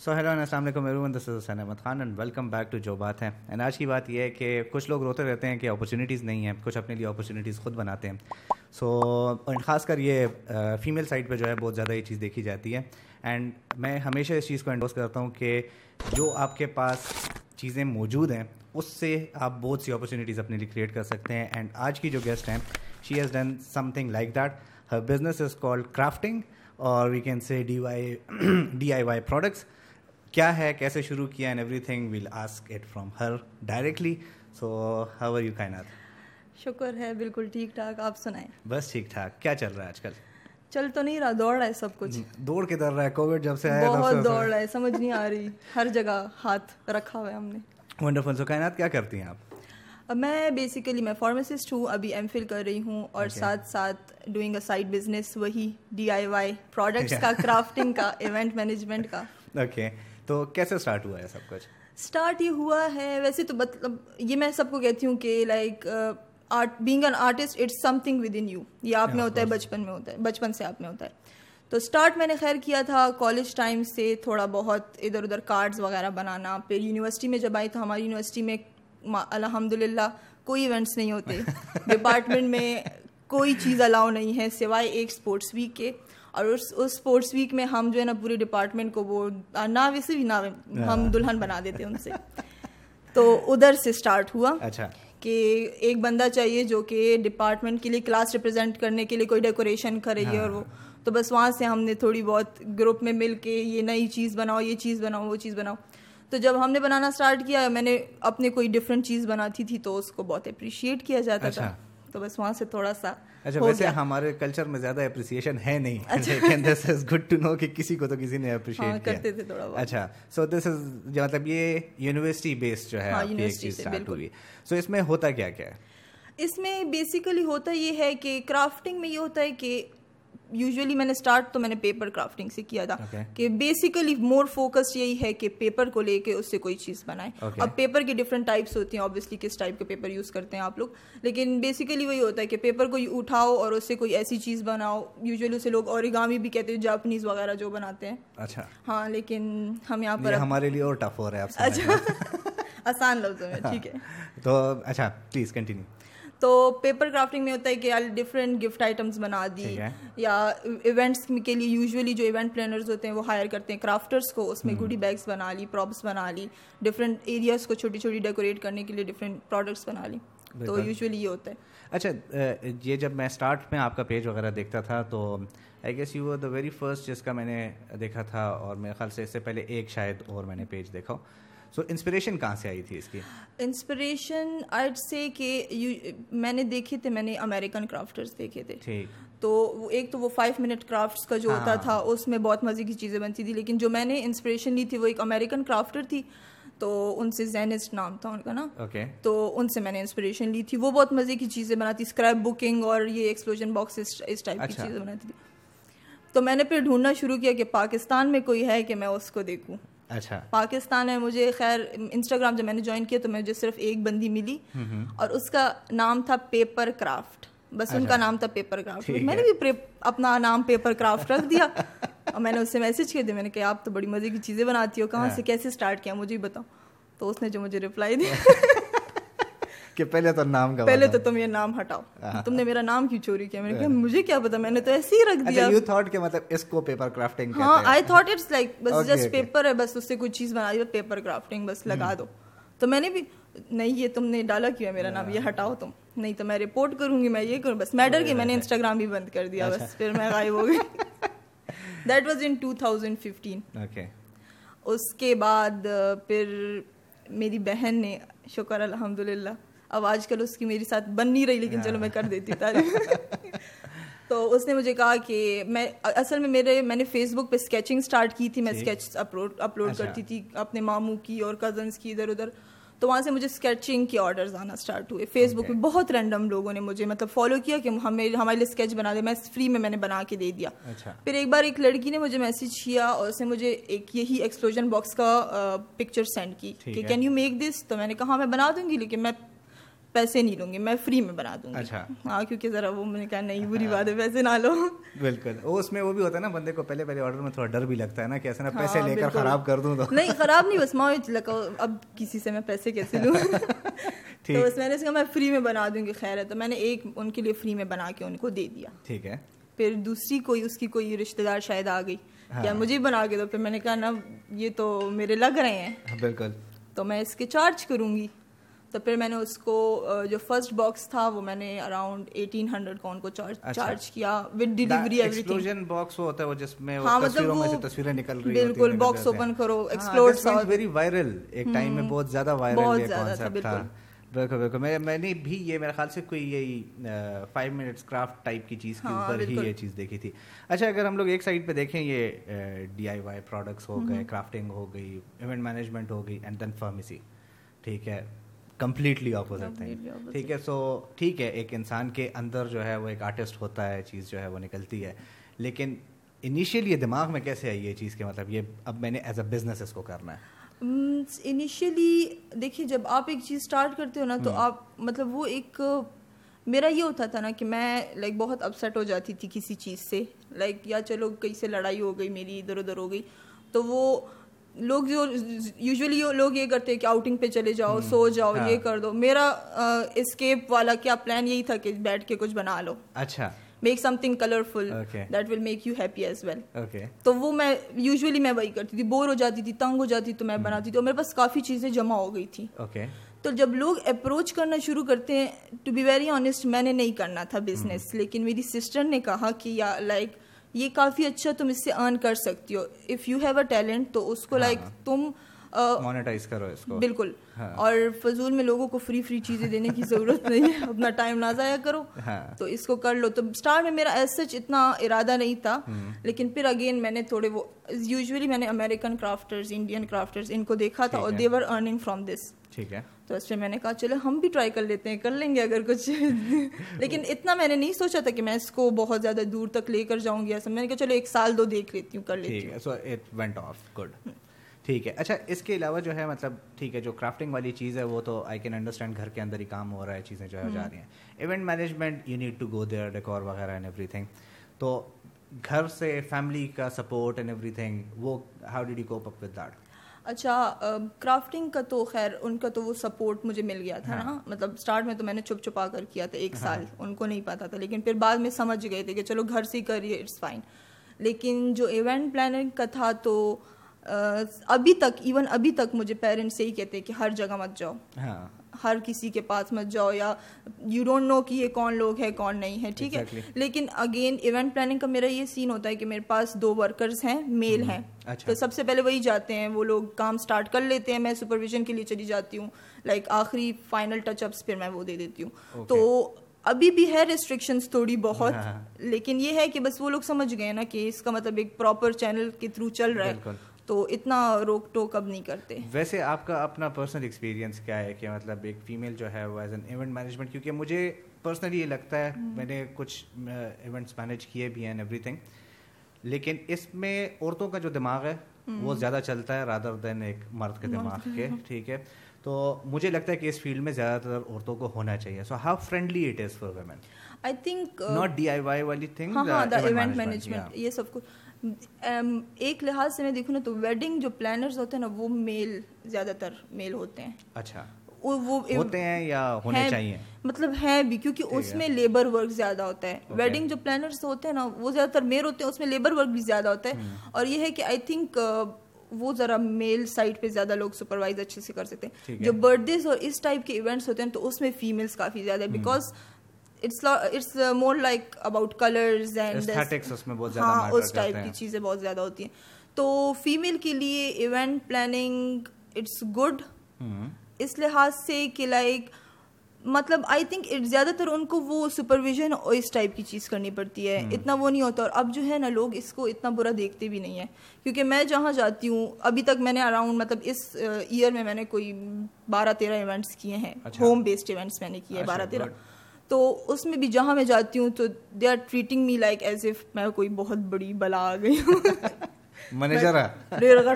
سو hello السلام علیکم every this is Hussain Ahmed Khan and welcome back to جو بات ہے۔ اینڈ آج کی بات یہ ہے کہ کچھ لوگ روتے رہتے ہیں کہ اپرچونیٹیز نہیں ہیں، کچھ اپنے لیے اپرچونیٹیز خود بناتے ہیں۔ سو خاص کر یہ فیمیل سائڈ پہ جو ہے بہت زیادہ یہ چیز دیکھی جاتی ہے۔ اینڈ میں ہمیشہ اس چیز کو انڈوس کرتا ہوں کہ جو آپ کے پاس چیزیں موجود ہیں، اس سے آپ بہت سی اپرچونیٹیز اپنے لیے کریٹ کر سکتے ہیں۔ اینڈ آج کی جو گیسٹ ہیں she has done something like that her business is called crafting اور we can say D Y D I Y products کیا ہے کیسے شروع کیا and everything will ask it from her directly so how are you Kainat شکر ہے بالکل ٹھیک ٹھاک آپ سنائیں۔ بس ٹھیک ٹھاک کیا چل رہا ہے آج کل؟ چل تو نہیں رہا دوڑ رہا ہے سب کچھ۔ دوڑ کے در رہا ہے؟ کووڈ جب سے آیا بہت دوڑ رہا ہے سمجھ نہیں آ رہی۔ ہر جگہ ہاتھ رکھا ہوا ہے ہم نے۔ ونڈرفل سو کائنات کیا کرتی ہیں آپ؟ میں بیسیکلی میں فارماسسٹ ہوں ابھی ایم فل کر رہی ہوں اور ساتھ ساتھ ڈوئنگ اے سائڈ بزنس وہی ڈی آئی وائی پروڈکٹس کا کرافٹنگ کا ایونٹ مینجمنٹ کا۔ اوکے تو کیسے اسٹارٹ ہوا ہے سب کچھ؟ اسٹارٹ یہ ہوا ہے ویسے تو مطلب یہ میں سب کو کہتی ہوں کہ like art being an artist it's something within you یہ آپ میں ہوتا ہے بچپن میں ہوتا ہے بچپن سے آپ میں ہوتا ہے۔ تو اسٹارٹ میں نے خیر کیا تھا کالج ٹائم سے تھوڑا بہت ادھر ادھر کارڈز وغیرہ بنانا۔ پھر یونیورسٹی میں جب آئی تو ہماری یونیورسٹی میں الحمد للہ کوئی ایونٹس نہیں ہوتے۔ ڈپارٹمنٹ میں کوئی چیز الاؤ نہیں ہے سوائے ایک اسپورٹس ویک کے۔ اور اس اسپورٹس ویک میں ہم جو ہے نا پورے ڈپارٹمنٹ کو وہ نہ ویسے بھی نہ ہم دلہن بنا دیتے ان سے۔ تو ادھر سے اسٹارٹ ہوا اچھا۔ کہ ایک بندہ چاہیے جو کہ ڈپارٹمنٹ کے لیے کلاس ریپرزینٹ کرنے کے لیے کوئی ڈیکوریشن کرے گی اور وہ۔ تو بس وہاں سے ہم نے تھوڑی بہت گروپ میں مل کے یہ نئی چیز بناؤ یہ چیز بناؤ وہ چیز بناؤ۔ تو جب ہم نے بنانا اسٹارٹ کیا میں نے اپنے کوئی ڈفرینٹ چیز بناتی تھی تو اس کو بہت اپریشیٹ کیا جاتا تھا۔ تو بس وہاں سے تھوڑا سا اچھا ویسے ہمارے کلچر میں زیادہ اپریسیشن ہے نہیں۔ لیکن this is good to know کہ کسی کو تو کسی نے اپریشیٹ کرتے تھے تھوڑا اچھا سو دس از مطلب یہ یونیورسٹی بیسڈ جو ہے اسٹارٹ ہوئی۔ سو اس میں ہوتا کیا کیا ہے؟ اس میں بیسیکلی ہوتا یہ ہے کہ کرافٹنگ میں یہ ہوتا ہے کہ یوزلی میں نے اسٹارٹ تو میں نے پیپر کرافٹنگ سے کیا تھا کہ بیسیکلی مور فوکس یہی ہے کہ پیپر کو لے کے اس سے کوئی چیز بنائے اب پیپر کی ڈفرنٹ ٹائپس ہوتی ہیں آبویسلی کس ٹائپ کے پیپر یوز کرتے ہیں آپ لوگ۔ لیکن بیسیکلی وہی ہوتا ہے کہ پیپر کو اٹھاؤ اور اس سے کوئی ایسی چیز بناؤ۔ یوزلی اسے لوگ اوریگامی بھی کہتے ہیں جاپنیز وغیرہ جو بناتے ہیں۔ اچھا۔ ہاں لیکن ہم یہاں پر ہمارے لیے اور ٹف ہو رہا ہے اچھا۔ آسان لفظوں میں ٹھیک ہے۔ تو اچھا پلیز کنٹینیو تو پیپر کرافٹنگ میں ہوتا ہے کہ ڈفرینٹ گفٹ آئٹمس بنا دی یا ایونٹس کے لیے یوزلی جو ایونٹ پلانرز ہوتے ہیں وہ ہائر کرتے ہیں کرافٹرس کو اس میں گڈی بیگس بنا لی پراپس بنا لی ڈفرینٹ ایریاز کو چھوٹی چھوٹی ڈیکوریٹ کرنے کے لیے ڈفرینٹ پروڈکٹس بنا لی۔ تو یوزلی یہ ہوتا ہے۔ اچھا یہ جب میں اسٹارٹ میں آپ کا پیج وغیرہ دیکھتا تھا تو I guess you the very first جس کا میں نے دیکھا تھا اور میرے خیال سے اس سے پہلے ایک شاید اور میں نے پیج دیکھا سو انسپریشن کہاں سے آئی تھی اس کی؟ انسپریشن آئٹ سے کہ میں نے دیکھے تھے میں نے امیریکن کرافٹرس دیکھے تھے۔ تو ایک تو وہ فائیو منٹ کرافٹس کا جو ہوتا تھا اس میں بہت مزے کی چیزیں بنتی تھی لیکن جو میں نے انسپریشن لی تھی وہ ایک امیریکن کرافٹر تھی۔ تو ان سے زینسٹ نام تھا ان کا نا۔ تو ان سے میں نے انسپریشن لی تھی۔ وہ بہت مزے کی چیزیں بناتی اسکریپ بکنگ اور یہ ایکسپلوژن باکس اس ٹائپ کی چیزیں بناتی تھی تو میں نے پھر ڈھونڈنا شروع کیا کہ پاکستان میں کوئی ہے کہ میں اس کو دیکھوں۔ اچھا۔ پاکستان میں مجھے خیر انسٹاگرام جب میں نے جوائن کیا تو مجھے صرف ایک بندی ملی اور اس کا نام تھا پیپر کرافٹ۔ بس ان کا نام تھا پیپر کرافٹ۔ میں نے بھی اپنا نام پیپر کرافٹ رکھ دیا اور میں نے اس سے میسج کیا دیا میں نے کہا آپ تو بڑی مزے کی چیزیں بناتی ہو کہاں سے کیسے اسٹارٹ کیا مجھے بتاؤ۔ تو اس نے جو مجھے ریپلائی دیا۔ کہ پہلے تو نام کا پہلے تو تم یہ نام ہٹاؤ۔ تم نے میرا نام کیوں چوری کیا؟ میں نے کہا مجھے کیا پتا؟ میں نے تو ایسے ہی رکھ دیا۔ یو تھاٹ کہ مطلب اس کو پیپر کرافٹنگ ہاں آئی تھاٹ اٹس لائک بس جسٹ پیپر ہے بس اس سے کوئی چیز بنا دی پیپر کرافٹنگ بس لگا دو۔ تو میں نے بھی نہیں یہ تم نے ڈالا کیوں ہے میرا نام؟ یہ ہٹاؤ تم۔ نہیں تو میں رپورٹ کروں گی میں یہ کروں بس میڈر کی میں نے انسٹاگرام بھی بند کر دیا بس پھر میں غائب ہو گئی۔ That was in two thousand fifteen اس کے بعد پھر میری بہن نے شکر الحمد للہ اب آج کل اس کی میری ساتھ بن نہیں رہی لیکن چلو میں کر دیتی تعریف۔ تو اس نے مجھے کہا کہ میں اصل میں میرے میں نے فیس بک پہ اسکیچنگ اسٹارٹ کی تھی میں اسکیچ اپلوڈ اپلوڈ کرتی تھی اپنے ماموں کی اور کزنس کی ادھر ادھر۔ تو وہاں سے مجھے اسکیچنگ کے آرڈرز آنا اسٹارٹ ہوئے۔ فیس بک پہ بہت رینڈم لوگوں نے مجھے مطلب فالو کیا کہ ہمیں ہمارے لیے اسکیچ بنا دے۔ میں فری میں میں نے بنا کے دے دیا۔ پھر ایک بار ایک لڑکی نے مجھے میسج کیا اور اس نے مجھے ایک یہی ایکسپلوژن باکس کا پکچر سینڈ کی کہ کین یو میک دس تو میں نے کہا میں بنا دوں گی لیکن میں پیسے نہیں لوں گی میں فری میں بنا دوں گی۔ اچھا۔ ہاں کیونکہ ذرا وہ میں نے کہا نہیں بری بات ہے پیسے نہ لو۔ بالکل۔ اس میں وہ بھی ہوتا ہے نا بندے کو پہلے پہلے آرڈر میں تھوڑا ڈر بھی لگتا ہے نا کہ نا پیسے لے کر خراب کر دوں تو۔ نہیں خراب نہیں بس ماں لگا اب کسی سے میں پیسے کیسے لوں؟ تو بس میں نے کہا میں فری میں بنا دوں گی خیر ہے۔ تو میں نے ایک ان کے لیے فری میں بنا کے ان کو دے دیا۔ ٹھیک ہے۔ پھر دوسری کوئی اس کی کوئی رشتے دار شاید آ گئی یا مجھے بنا کے دو۔ پھر میں نے کہا نا یہ تو میرے لگ رہے ہیں۔ بالکل۔ تو میں اس کے چارج کروں گی۔ تو پھر میں نے اس کو جو فرسٹ باکس تھا وہ میں نے اراؤنڈ ایٹین ہنڈریڈ کا ان کو چارج کیا ود ڈیلیوری ایوریتھنگ باکس ہوتا ہے وہ جس میں ہاں مطلب وہ تصویریں نکل رہی بالکل باکس اوپن کرو ایکسپلور ویری وائرل ایک ٹائم میں بہت زیادہ وائرل یہ کانسیپٹ تھا بالکل۔ بالکل میں میں نے بھی یہ میرے خیال سے کوئی یہی فائیو منٹس کرافٹ ٹائپ کی چیز کے اوپر ہی یہ چیز دیکھی تھی۔ اچھا اگر ہم لوگ ایک سائڈ پہ دیکھیں یہ ڈی آئی وائی پروڈکٹس ہو گئے کرافٹنگ ہو گئی ایونٹ مینجمنٹ ہو گئی اینڈ دین فارمیسی ٹھیک ہے۔ کمپلیٹلی اپوزٹ تھنگ ٹھیک ہے؟ سو ٹھیک ہے ایک انسان کے اندر جو ہے وہ ایک آرٹسٹ ہوتا ہے چیز جو ہے وہ نکلتی ہے۔ لیکن انیشیلی دماغ میں کیسے آئی یہ چیز کہ مطلب؟ یہ اب میں نے ایز اے بزنس اس کو کرنا ہے۔ انیشیلی دیکھیے جب آپ ایک چیز اسٹارٹ کرتے ہو نا تو آپ مطلب وہ ایک میرا یہ ہوتا تھا نا کہ میں لائک بہت اپسیٹ ہو جاتی تھی کسی چیز سے۔ لائک یا چلو کہیں سے لڑائی ہو گئی میری ادھر ادھر ہو گئی تو وہ لوگ جو یوزلی لوگ یہ کرتے کہ آؤٹنگ پہ چلے جاؤ سو جاؤ یہ کر دو۔ میرا اسکیپ والا کیا پلان یہی تھا کہ بیٹھ کے کچھ بنا لو۔ اچھا۔ Make something colourful that will make you happy as well تو وہ میں یوزلی میں وہی کرتی تھی۔ بور ہو جاتی تھی تنگ ہو جاتی تو میں بناتی تھی اور میرے پاس کافی چیزیں جمع ہو گئی تھی تو جب لوگ اپروچ کرنا شروع کرتے ہیں ٹو بی ویری آنےسٹ میں نے نہیں کرنا تھا بزنس لیکن میری سسٹر نے کہا کہ یا لائک یہ کافی اچھا تم اس سے ارن کر سکتی ہو۔ If you have a talent تو اس کو لائک تم مانیٹائز کرو اس کو۔ بالکل۔ اور فضول میں لوگوں کو فری فری چیزیں دینے کی ضرورت نہیں ہے۔ اپنا ٹائم نہ ضائع کرو۔ تو اس کو کر لو۔ تو اسٹارٹ میں میرا ایز سچ اتنا ارادہ نہیں تھا۔ لیکن پھر اگین میں نے تھوڑے وہ یوزلی میں نے امیریکن کرافٹرز انڈین کرافٹرز ان کو دیکھا تھا اور دیور ارننگ فرام دس ٹھیک ہے۔ تو اس پہ میں نے کہا چلو ہم بھی ٹرائی کر لیتے ہیں کر لیں گے اگر کچھ۔ لیکن اتنا میں نے نہیں سوچا تھا کہ میں اس کو بہت زیادہ دور تک لے کر جاؤں گی ایسا۔ میں نے کہا چلو ایک سال دو دیکھ لیتی ہوں کر لیتی ہوں۔ ٹھیک ہے۔ اچھا اس کے علاوہ جو ہے مطلب ٹھیک ہے جو کرافٹنگ والی چیز ہے وہ تو آئی کین انڈرسٹینڈ گھر کے اندر ہی کام ہو رہا ہے چیزیں جو ہے جا رہی ہیں۔ Event management you need to go there decor وغیرہ اینڈ ایوری تھنگ تو گھر سے فیملی کا سپورٹ اینڈ ایوری تھنگ وہ how did you cope up with that اچھا کرافٹنگ کا تو خیر ان کا تو وہ سپورٹ مجھے مل گیا تھا نا ہاں۔ مطلب اسٹارٹ میں تو میں نے چھپ چھپا کر کیا تھا ایک سال ہاں۔ ان کو نہیں پتا تھا لیکن پھر بعد میں سمجھ گئے تھے کہ چلو گھر سے ہی کریے اٹس فائن لیکن جو ایونٹ پلاننگ کا تھا تو ابھی تک ایون ابھی تک مجھے پیرنٹس یہی کہتے کہ ہر جگہ مت جاؤ ہاں۔ ہر کسی کے پاس مت جاؤ یا یو ڈونٹ نو کہ یہ کون لوگ ہے کون نہیں ہے ٹھیک ہے؟ لیکن اگین ایونٹ پلاننگ کا میرا یہ سین ہوتا ہے کہ میرے پاس دو ورکرز ہیں میل ہیں۔ اچھا۔ تو سب سے پہلے وہی جاتے ہیں وہ لوگ کام اسٹارٹ کر لیتے ہیں میں سپرویژن کے لیے چلی جاتی ہوں۔ لائک آخری فائنل ٹچ اپس پھر میں وہ دے دیتی ہوں۔ تو ابھی بھی ہے ریسٹرکشنس تھوڑی بہت ہاں، ہاں۔ لیکن یہ ہے کہ بس وہ لوگ سمجھ گئے نا کہ اس کا مطلب ایک پراپر چینل کے تھرو چل رہا ہے۔ تو اتنا روک ٹوک اب نہیں کرتے۔ ویسے آپ کا اپنا پرسنل ایکسپیرینس کیا ہے کہ مطلب ایک فیمیل جو ہے وہ ایز این ایونٹ مینجمنٹ کیونکہ مجھے پرسنلی یہ لگتا ہے میں نے کچھ ایونٹس مینیج کیے بھی ہیں ایوری تھنگ لیکن اس میں عورتوں کا جو دماغ ہے وہ زیادہ چلتا ہے رادر دین ایک مرد کے دماغ کے ٹھیک ہے۔ تو مجھے لگتا ہے کہ اس فیلڈ میں زیادہ تر عورتوں کو ہونا چاہیے۔ So how friendly it is for women I think not D I Y والی تھنگ ایونٹ مینجمنٹ یہ سب کچھ۔ ایک لحاظ سے میں دیکھوں نا تو ویڈنگ جو پلانرز ہوتے ہیں نا وہ میل زیادہ تر میل ہوتے ہیں۔ اچھا۔ وہ ہوتے ہیں یا ہونے چاہیے؟ مطلب ہے بھی کیونکہ اس میں لیبر ورک زیادہ ہوتا ہے۔ ویڈنگ جو پلانرز ہوتے ہیں نا وہ زیادہ تر میل ہوتے ہیں اس میں لیبر ورک بھی زیادہ ہوتا ہے۔ اور یہ ہے کہ آئی تھنک وہ ذرا میل سائٹ پہ زیادہ لوگ سپروائز اچھے سے کر سکتے ہیں۔ جو برتھ ڈیز اور اس ٹائپ کے ایونٹس ہوتے ہیں تو اس میں فیمیلس کافی زیادہ ہے۔ Because it's more like about colours and ہاں اس ٹائپ کی چیزیں بہت زیادہ ہوتی ہیں تو فیمیل کے لیے ایونٹ پلاننگ اٹس گڈ اس لحاظ سے کہ لائک مطلب آئی تھنک زیادہ تر ان کو وہ سپرویژن اور اس ٹائپ کی چیز کرنی پڑتی ہے اتنا وہ نہیں ہوتا اور اب جو ہے نا لوگ اس کو اتنا برا دیکھتے بھی نہیں ہے کیونکہ میں جہاں جاتی ہوں ابھی تک میں نے اراؤنڈ مطلب اس ایئر میں میں نے کوئی بارہ تیرہ ایونٹس کیے ہیں ہوم بیسڈ ایونٹس میں نے کیے بارہ تیرہ تو اس میں بھی جہاں میں جاتی ہوں تو they are treating me like as if میں کوئی بہت بڑی بلا آ گئی ہوں۔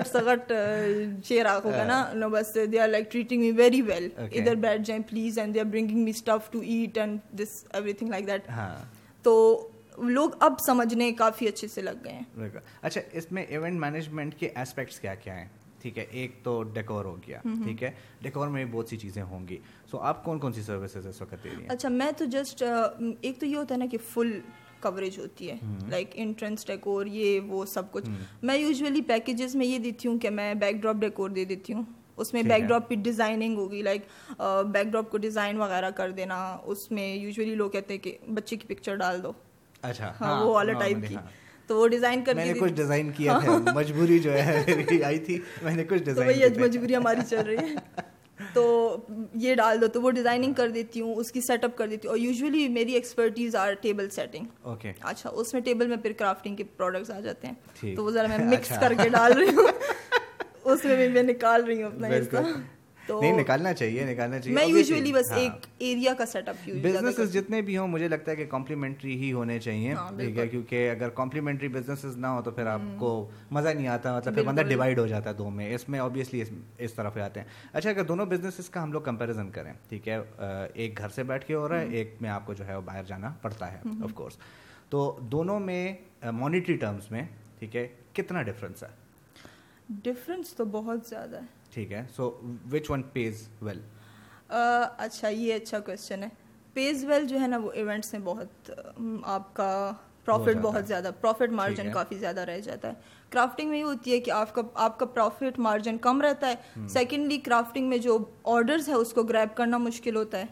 سگٹ شیر کا نا۔ نو بس they are like treating me very well ادھر بیٹھ جائیں please and they are bringing me stuff to eat and this everything like that تو لوگ اب سمجھنے کافی اچھے سے لگ گئے ہیں۔ اچھا اس میں ایونٹ مینجمنٹ کے اسپیکٹس کیا کیا ہیں؟ ٹھیک ہے ایک تو ڈیکور ہو گیا ٹھیک ہے۔ ڈیکور میں بھی بہت سی چیزیں ہوں گی۔ سو آپ کون کون سی سروسز اس وقت دے رہی ہیں؟ اچھا میں تو جسٹ ایک تو یہ ہوتا ہے نا کہ فل کوریج ہوتی ہے لائک انٹرنس ڈیکور یہ وہ سب کچھ۔ میں یوزولی پیکیجز میں یہ دیتی ہوں کہ میں بیک ڈراپ ڈیکور دے دیتی ہوں۔ اس میں بیک ڈراپ کی ڈیزائننگ ہوگی لائک بیک ڈراپ کو ڈیزائن وغیرہ کر دینا۔ اس میں یوزولی لوگ کہتے ہیں کہ بچے کی پکچر ڈال دو۔ اچھا ہاں, ہاں، وہ والا ٹائپ کی۔ ہاں۔ تو وہ ڈیزائن کر میں نے کچھ ڈیزائن کیا تھا مجبوری جو ہے آئی تھی۔ میں نے کچھ ڈیزائن مجبوری ہماری چل رہی ہے۔ تو یہ ڈال دو تو وہ ڈیزائننگ کر دیتی ہوں اس کی سیٹ اپ کر دیتی ہوں۔ اور یوزلی میری ایکسپرٹیز آر ٹیبل سیٹنگ اچھا اس میں ٹیبل میں پھر کرافٹنگ کے پروڈکٹس آ جاتے ہیں۔ تو وہ ذرا میں مکس اچھا۔ کر کے ڈال رہی ہوں۔ اس میں بھی میں نکال رہی ہوں اپنا نہیں نکالنا چاہیے نکالنا چاہیے۔ میں یوزلی بس ہاں۔ ایک ایریا کا سیٹ اپ بزنس جتنے بھی ہوں مجھے لگتا ہے کہ کمپلیمنٹری ہی ہونے چاہیے ٹھیک ہے؟ کیونکہ اگر کمپلیمنٹری بزنس نہ ہو تو پھر آپ کو مزہ نہیں آتا مطلب پھر بندہ ڈیوائڈ ہو جاتا ہے دو میں۔ اس میں آبویسلی اس طرف آتے ہیں۔ اچھا اگر دونوں بزنسز کا ہم لوگ کمپیریزن کریں ٹھیک ہے؟ ایک گھر سے بیٹھ کے ہو رہا ہے ایک میں آپ کو جو ہے وہ باہر جانا پڑتا ہے آف کورس تو دونوں میں مانیٹری ٹرمس میں ٹھیک ہے؟ کتنا ڈفرینس ہے؟ ڈفرینس تو بہت زیادہ ہے۔ ٹھیک ہے۔ So which one pays well اچھا یہ اچھا کوشچن ہے۔ پیز ویل جو ہے نا وہ ایونٹس میں بہت آپ کا پروفٹ بہت زیادہ پروفٹ مارجن کافی زیادہ رہ جاتا ہے۔ کرافٹنگ میں یہ ہوتی ہے کہ آپ کا آپ کا پروفٹ مارجن کم رہتا ہے۔ سیکنڈلی کرافٹنگ میں جو آرڈرز ہے اس کو گریب کرنا مشکل ہوتا ہے۔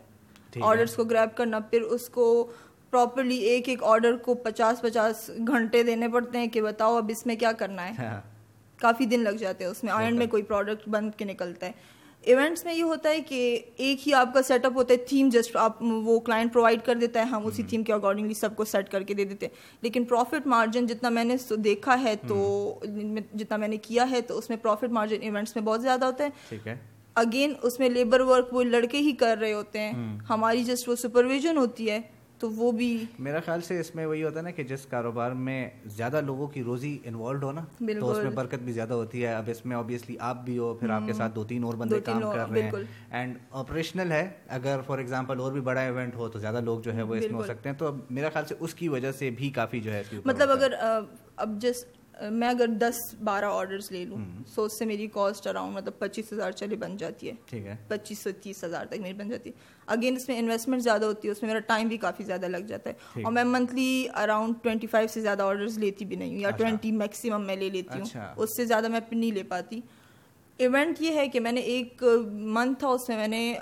آرڈرس کو گریب کرنا پھر اس کو پراپرلی ایک ایک آرڈر کو پچاس پچاس گھنٹے دینے پڑتے ہیں کہ بتاؤ اب اس میں کیا کرنا ہے۔ ہاں۔ کافی دن لگ جاتے ہیں اس میں آئرن میں کوئی پروڈکٹ بن کے نکلتا ہے۔ ایونٹس میں یہ ہوتا ہے کہ ایک ہی آپ کا سیٹ اپ ہوتا ہے تھیم جسٹ آپ وہ کلائنٹ پرووائڈ کر دیتا ہے ہم اسی hmm. تھیم کے اکارڈنگلی سب کو سیٹ کر کے دے دیتے ہیں۔ لیکن پروفٹ مارجن جتنا میں نے دیکھا ہے تو hmm. جتنا میں نے کیا ہے تو اس میں پروفٹ مارجن ایونٹس میں بہت زیادہ ہوتا ہے۔ ہے۔ اگین اس میں لیبر ورک وہ لڑکے ہی کر رہے ہوتے ہیں۔ hmm. ہماری جسٹ وہ سپرویژن ہوتی ہے۔ تو وہ بھی میرا خیال سے اس میں وہی ہوتا ہے نا کہ جس کاروبار میں زیادہ لوگوں کی روزی انوالوڈ ہونا تو اس میں برکت بھی زیادہ ہوتی ہے۔ اب اس میں آبیسلی آپ بھی ہو پھر آپ کے ساتھ دو تین اور بندے کام کر رہے ہیں۔ اینڈ آپریشنل ہے اگر فار ایگزامپل اور بھی بڑا ایونٹ ہو تو زیادہ لوگ جو ہے وہ اس میں ہو سکتے ہیں۔ تو میرا خیال سے اس کی وجہ سے بھی کافی جو ہے مطلب اگر اب جس میں اگر دس بارہ آرڈرز لے لوں سو اس سے میری کاسٹ اراؤنڈ مطلب پچیس ہزار چلے بن جاتی ہے۔ پچیس سے تیس ہزار تک میری بن جاتی ہے۔ اگین اس میں انویسٹمنٹ زیادہ ہوتی ہے اس میں میرا ٹائم بھی کافی زیادہ لگ جاتا ہے۔ اور میں منتھلی اراؤنڈ ٹوئنٹی فائیو سے زیادہ آرڈرز لیتی بھی نہیں ہوں یا ٹوئنٹی میکسیمم میں لے لیتی ہوں۔ اس سے زیادہ میں نہیں لے پاتی۔ ایونٹ یہ ہے کہ میں نے ایک منتھ تھا اس میں میں نے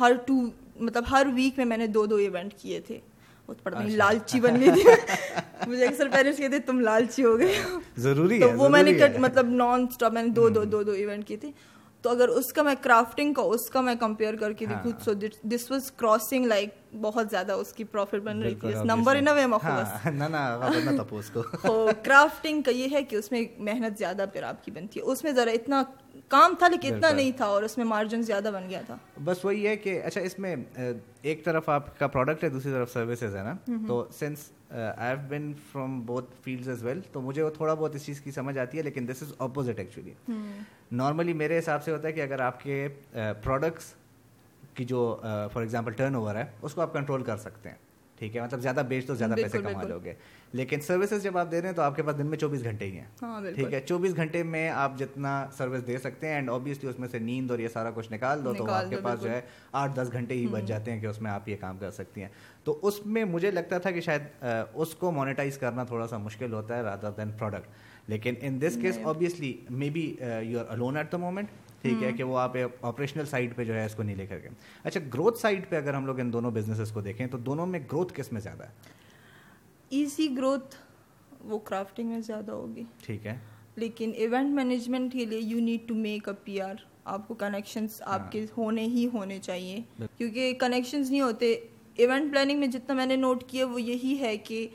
ہر ٹو مطلب ہر ویک میں میں نے دو دو ایونٹ کیے تھے۔ پڑھتا ہوں لالچی بن گئی تھی۔ مجھے اکثر پیرنٹس کہتے تم لالچی ہو گئے ضروری تو وہ میں نے مطلب نان اسٹاپ میں نے دو دو دو دو ایونٹ کی تھی۔ تو اگر اس کا میں کرافٹنگ کا اس کا میں کمپیئر کر کے دیکھوں so this was crossing like بہت زیادہ اس کی پروفٹ بن رہی تھی نمبر ان وے مخصوص کو۔ کرافٹنگ کا یہ ہے کہ اس میں محنت زیادہ پھر آپ کی بنتی ہے۔ اس میں ذرا اتنا کام تھا لیکن اتنا نہیں تھا اور اس میں مارجن زیادہ بن گیا تھا۔ بس وہی ہے کہ اچھا اس میں ایک طرف آپ کا پروڈکٹ ہے دوسری طرف سروسز ہے نا؟ تو since I have been from بہت فیلڈز از ویل تو مجھے وہ تھوڑا بہت اس چیز کی سمجھ آتی ہے لیکن this is opposite actually normally میرے حساب سے ہوتا ہے کہ اگر آپ کے پروڈکٹس کی جو فار ایگزامپل ٹرن اوور ہے اس کو آپ کنٹرول کر سکتے ہیں۔ ٹھیک ہے؟ مطلب زیادہ بیچ تو زیادہ پیسے کما لو گے لیکن سروسز جب آپ دے رہے ہیں تو آپ کے پاس دن میں چوبیس گھنٹے ہی ہیں۔ ٹھیک ہے؟ چوبیس گھنٹے میں آپ جتنا سروس دے سکتے ہیں اینڈ آبیسلی اس میں سے نیند اور یہ سارا کچھ نکال دو تو آپ کے پاس جو ہے آٹھ دس گھنٹے ہی بچ جاتے ہیں کہ اس میں آپ یہ کام کر سکتی ہیں۔ تو اس میں مجھے لگتا تھا کہ شاید اس کو مونیٹائز کرنا تھوڑا سا مشکل ہوتا ہے رادر دین پروڈکٹ لیکن in this case obviously maybe you are alone at the moment ٹھیک ہے کہ وہ آپ آپریشنل سائڈ پہ جو ہے اس کو نہیں لے کر کے اچھا گروتھ سائڈ پہ اگر ہم لوگ ان دونوں بزنسز کو دیکھیں تو دونوں میں گروتھ کس میں زیادہ ہے؟ ایزی گروتھ وہ کرافٹنگ میں زیادہ ہوگی۔ ٹھیک ہے۔ لیکن ایونٹ مینجمنٹ کے لیے you need to make a P R آپ کو کنیکشنس ہاں۔ آپ کے ہونے ہی ہونے چاہیے۔ کیونکہ کنیکشنز نہیں ہوتے۔ ایونٹ پلاننگ میں جتنا میں نے نوٹ کیا وہ یہی ہے کہ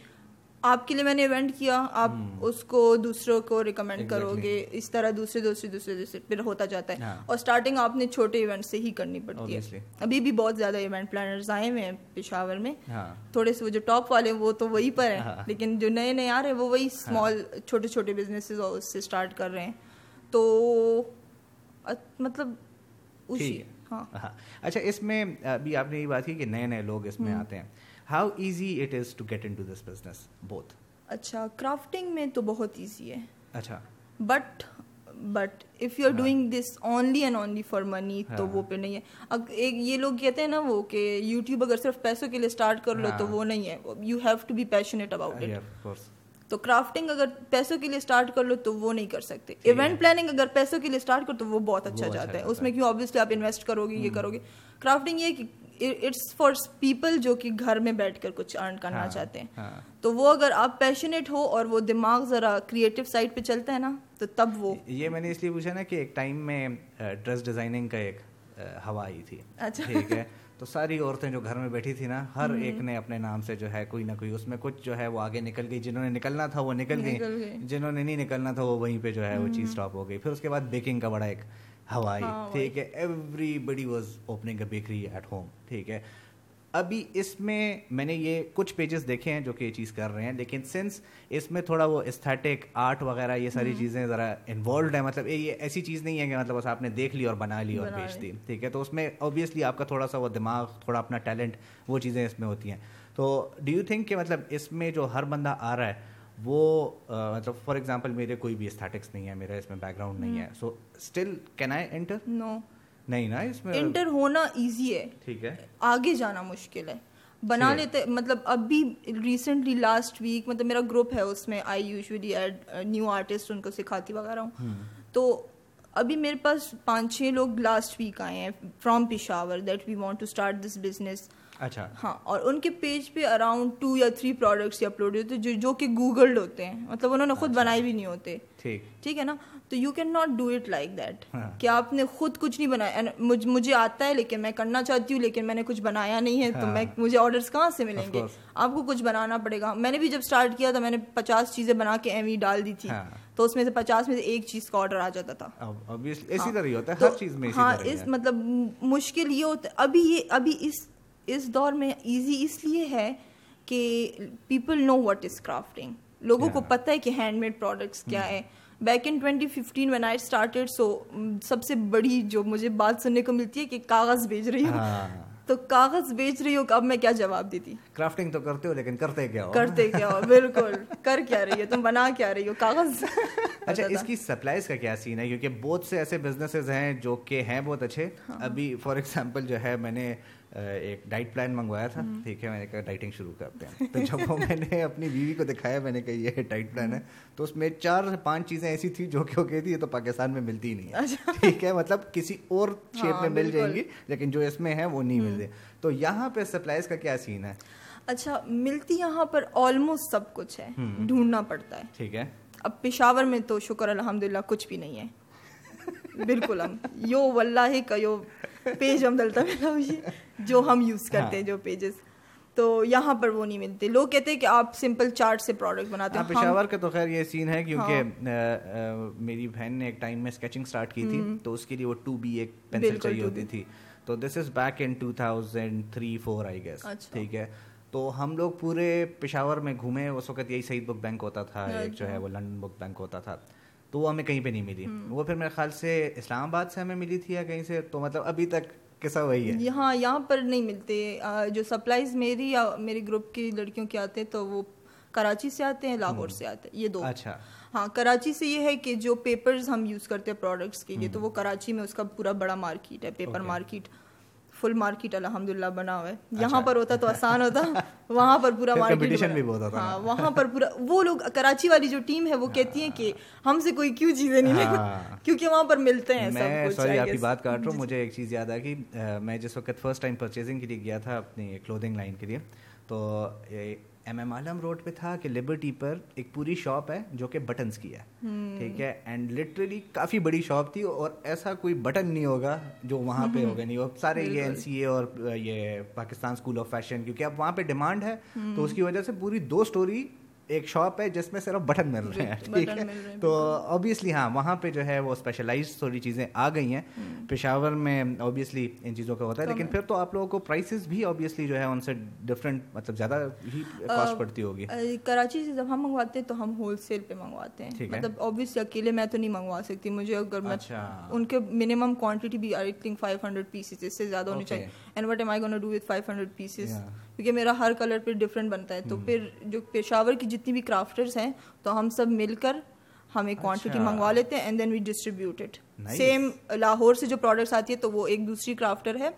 آپ کے لیے میں نے ایونٹ کیا آپ اس کو دوسروں کو ریکمینڈ کرو گے اس طرح دوسرے دوسرے دوسرے دوسرے پھر ہوتا جاتا ہے۔ اور اسٹارٹنگ آپ نے چھوٹے ایونٹ سے ہی کرنی پڑتی ہے۔ ابھی بھی بہت زیادہ ایونٹ پلانرز آئے ہوئے ہیں پشاور میں۔ تھوڑے سے وہ جو ٹاپ والے وہ تو وہی پر ہیں۔ لیکن جو نئے نئے آ رہے ہیں وہ وہی اسمال چھوٹے چھوٹے بزنس اس سے اسٹارٹ کر رہے ہیں۔ تو مطلب ہاں۔ اچھا اس میں ابھی آپ نے یہ بات کی کہ نئے نئے لوگ اس میں آتے ہیں۔ How easy it is to get into this business both اچھا کرافٹنگ میں تو بہت ایزی ہے اچھا but but if you are doing this only and only for money تو وہ پہ نہیں ہے ایک یہ لوگ کہتے ہیں نا وہ کہ یوٹیوب اگر صرف پیسوں کے لیے اسٹارٹ کر لو تو وہ نہیں ہے you have to be passionate about it تو کرافٹنگ اگر پیسوں کے لیے اسٹارٹ کر لو تو وہ نہیں کر سکتے ایونٹ پلاننگ اگر پیسوں کے لیے اسٹارٹ کرو تو وہ بہت اچھا جاتا ہے اس میں کیوں آبویسلی آپ انویسٹ کرو گے یہ کرو گے کرافٹنگ یہ کہ اٹس فار پیپل جو کہ گھر میں بیٹھ کر کچھ ارن کرنا ہاں، چاہتے ہیں۔ ہاں۔ تو وہ اگر آپ پیشنیٹ ہو اور وہ دماغ ذرا کریٹو سائڈ پہ چلتا ہے نا تو تب وہ۔ یہ میں نے اس لیے پوچھا نا کہ ایک ٹائم میں ڈریس ڈیزائننگ کا ایک ہوا آئی تھی۔ اچھا۔ ٹھیک ہے۔ تو ساری عورتیں جو گھر میں بیٹھی تھی نا ہر ایک نے اپنے نام سے جو ہے کوئی نہ کوئی اس میں کچھ جو ہے وہ آگے نکل گئی جنہوں نے نکلنا تھا وہ نکل گئی جنہوں نے نہیں نکلنا تھا وہ وہیں پہ جو ہے وہ چیز اسٹاپ ہو گئی۔ پھر اس کے بعد بیکنگ کا بڑا ایک ہوائی ہاں، ٹھیک ہے everybody was opening a bakery at home ٹھیک ہے۔ ابھی اس میں میں نے یہ کچھ پیجز دیکھے ہیں جو کہ یہ چیز کر رہے ہیں لیکن سنس اس میں تھوڑا وہ استھیٹک آرٹ وغیرہ یہ ساری چیزیں ذرا انوالوڈ ہیں مطلب یہ ایسی چیز نہیں ہے کہ مطلب بس آپ نے دیکھ لی اور بنا لی اور بیچ دی ٹھیک ہے۔ تو اس میں اوبیسلی آپ کا تھوڑا سا وہ دماغ تھوڑا اپنا ٹیلنٹ وہ چیزیں اس میں ہوتی ہیں۔ تو ڈو یو تھنک کہ مطلب اس میں جو ہر بندہ آ رہا ہے وہ مطلب فار ایگزامپل میرے کوئی بھی استھیٹکس نہیں ہے میرا اس میں بیک گراؤنڈ نہیں ہے۔ So still can I enter no نہیں نا اس میں انٹر ہونا ایزی ہے۔ ٹھیک ہے۔ آگے جانا مشکل ہے۔ بنا لیتے مطلب اب بھی ریسنٹلی لاسٹ ویک مطلب میرا گروپ ہے اس میں I usually add new artist ان کو سکھاتی وغیرہ ہوں۔ تو ابھی میرے پاس پانچ چھ لوگ لاسٹ ویک آئے ہیں from Peshawar that we want to start this business اچھا۔ ہاں اور ان کے پیج پہ اراؤنڈ ٹو یا تھری پروڈکٹس اپلوڈ ہوتے جو جو کہ گوگلڈ ہوتے ہیں۔ مطلب انہوں نے خود اچھا۔ بنائے بھی نہیں ہوتے۔ ٹھیک۔ ہے نا؟ تو you can not do it like that کہ آپ نے خود کچھ نہیں بنایا۔ مجھے آتا ہے لیکن میں کرنا چاہتی ہوں لیکن میں نے کچھ بنایا نہیں ہے تو میں ہاں۔ مجھے آرڈرس کہاں سے ملیں گے؟ آپ کو کچھ بنانا پڑے گا۔ میں نے بھی جب اسٹارٹ کیا تھا میں نے پچاس چیزیں بنا کے ایم ای ڈال دی تھی۔ ہاں۔ تو اس میں سے پچاس میں سے ایک چیز کا آرڈر آ جاتا تھا۔ ہاں۔ اس مطلب مشکل یہ ہوتا ہے ابھی یہ ابھی اس اس دور میں ایزی اس لیے ہے کہ people know what is crafting لوگوں کو پتہ ہے کہ ہینڈ میڈ پروڈکٹس کیا ہے. Back in twenty fifteen when I started so سب سے بڑی جو مجھے بات سننے کو ملتی ہے کہ کاغذ بھیج رہی ہوں. ہاں۔ تو کاغذ بیچ رہی ہو اب میں کیا جواب دیتی کرافٹنگ تو کرتے ہو لیکن کرتے کیا ہو؟ کرتے کیا ہو؟ بالکل. کر کیا رہی ہو؟ تم بنا کیا رہی ہو؟ کاغذ. اچھا اس کی سپلائز کا کیا سین ہے؟ کیونکہ بہت سے ایسے بزنسز ہیں جو کہ ہیں بہت اچھے. ہاں۔ ابھی فار ایگزامپل جو ہے میں نے ایک ڈائٹ پلان منگوایا تھا ٹھیک ہے میں نے کہا ڈائٹنگ شروع کرتے ہیں تو جب وہ میں نے اپنی بیوی کو دکھایا میں نے کہا یہ ڈائٹ پلان ہے تو اس میں چار پانچ چیزیں ایسی تھیں جو کہ وہ کہتی ہے تو پاکستان میں ملتی ہی نہیں ہے۔ ٹھیک ہے مطلب کسی اور شیپ میں مل جائیں گی لیکن جو اس میں ہے وہ نہیں ملتے تو یہاں پہ سپلائز کا کیا سین ہے اچھا ملتی یہاں پر آلموسٹ سب کچھ ہے ڈھونڈنا پڑتا ہے ٹھیک ہے اب پشاور میں تو شکر الحمد للہ کچھ بھی نہیں ہے بالکل ہم۔ یو واللہ کا یو پیج ہم دلتا جو ہم یوز کرتے ہیں جو پیجز تو یہاں پر وہ نہیں ملتے۔ لوگ کہتے ہیں کہ آپ سمپل چارٹ سے پروڈکٹ بناتے ہیں۔ پشاور کا تو خیر یہ سین ہے کیونکہ میری بہن نے ایک ٹائم میں اسکیچنگ اسٹارٹ کی تھی۔ تو اس کے لیے وہ ٹو بی ایک پینسل چاہیے ہوتی تھی۔ تو this is back in two thousand three four I guess ٹھیک ہے۔ تو ہم لوگ پورے پشاور میں گھومے۔ اس وقت یہی سعید بک بینک ہوتا تھا۔ ایک جو ہے وہ لنڈن بک بینک ہوتا تھا۔ تو وہ ہمیں کہیں پہ نہیں ملی۔ وہ پھر میرے خیال سے اسلام آباد سے ہمیں ملی تھی یا کہیں سے تو مطلب ابھی تک کیسا وہی ہے۔ یہاں یہاں پر نہیں ملتے۔ جو سپلائز میری یا میری گروپ کی لڑکیوں کے آتے تو وہ کراچی سے آتے ہیں لاہور سے آتے ہیں۔ یہ دو۔ اچھا۔ ہاں کراچی سے یہ ہے کہ جو پیپرز ہم یوز کرتے ہیں پروڈکٹس کے لیے تو وہ کراچی میں اس کا پورا بڑا مارکیٹ ہے پیپر مارکیٹ۔ فل مارکیٹ الحمد للہ بنا ہوا ہے اچھا۔ یہاں پر ہوتا تو آسان ہوتا وہاں پر پورا مارکیٹ ہاں وہاں پر پورا وہ لوگ کراچی والی جو ٹیم ہے وہ کہتی ہیں کہ ہم سے کوئی کیوں چیزیں نہیں ہاں۔ کیونکہ وہاں پر ملتے ہیں میں سوری آپ کی بات کاٹ رہا ہوں۔ مجھے ایک چیز یاد آ گئی۔ میں جس وقت فرسٹ ٹائم پرچیزنگ کے لیے گیا تھا اپنی کلودنگ لائن کے لیے تو ایم ایم عالم روڈ پہ تھا کہ لبرٹی پر ایک پوری شاپ ہے جو کہ بٹنس کی ہے۔ ٹھیک ہے؟ اینڈ لٹرلی کافی بڑی شاپ تھی اور ایسا کوئی بٹن نہیں ہوگا جو وہاں پہ ہوگا نہیں۔ وہ سارے یہ این سی اے اور یہ پاکستان اسکول آف فیشن کیونکہ اب وہاں پہ ڈیمانڈ ہے تو اس کی وجہ سے پوری دو اسٹوری ایک شاپ ہے جس میں صرف بٹن مل رہے ہیں ٹھیک ہے؟ تو آبویسلی ہاں وہاں پہ جو ہے وہ اسپیشلائز تھوڑی چیزیں آ گئی ہیں۔ پشاور میں آبویسلی ان چیزوں کا ہوتا ہے لیکن پھر تو آپ لوگوں کو پرائسز بھی آبویسلی جو ہے ان سے ڈفرینٹ مطلب زیادہ ہی کاسٹ پڑتی ہوگی۔ کراچی سے جب ہم منگواتے ہیں تو ہم ہول سیل پہ منگواتے ہیں۔ مطلب آبویسلی اکیلے میں تو نہیں منگوا سکتی مجھے اگر میں اچھا۔ ان کے منیمم کوانٹٹی بھی I think five hundred pieces اس سے زیادہ ہونی چاہیے۔ And what am I gonna do with five hundred pieces کیونکہ میرا ہر کلر پہ ڈفرینٹ بنتا ہے۔ تو پھر جو پشاور کی جتنی بھی کرافٹرس ہیں تو ہم سب مل کر ہم ایک کوانٹٹی اچھا۔ منگوا لیتے ہیں and then we distribute it same Lahore سے جو پروڈکٹس آتی ہے تو وہ ایک دوسری کرافٹر ہے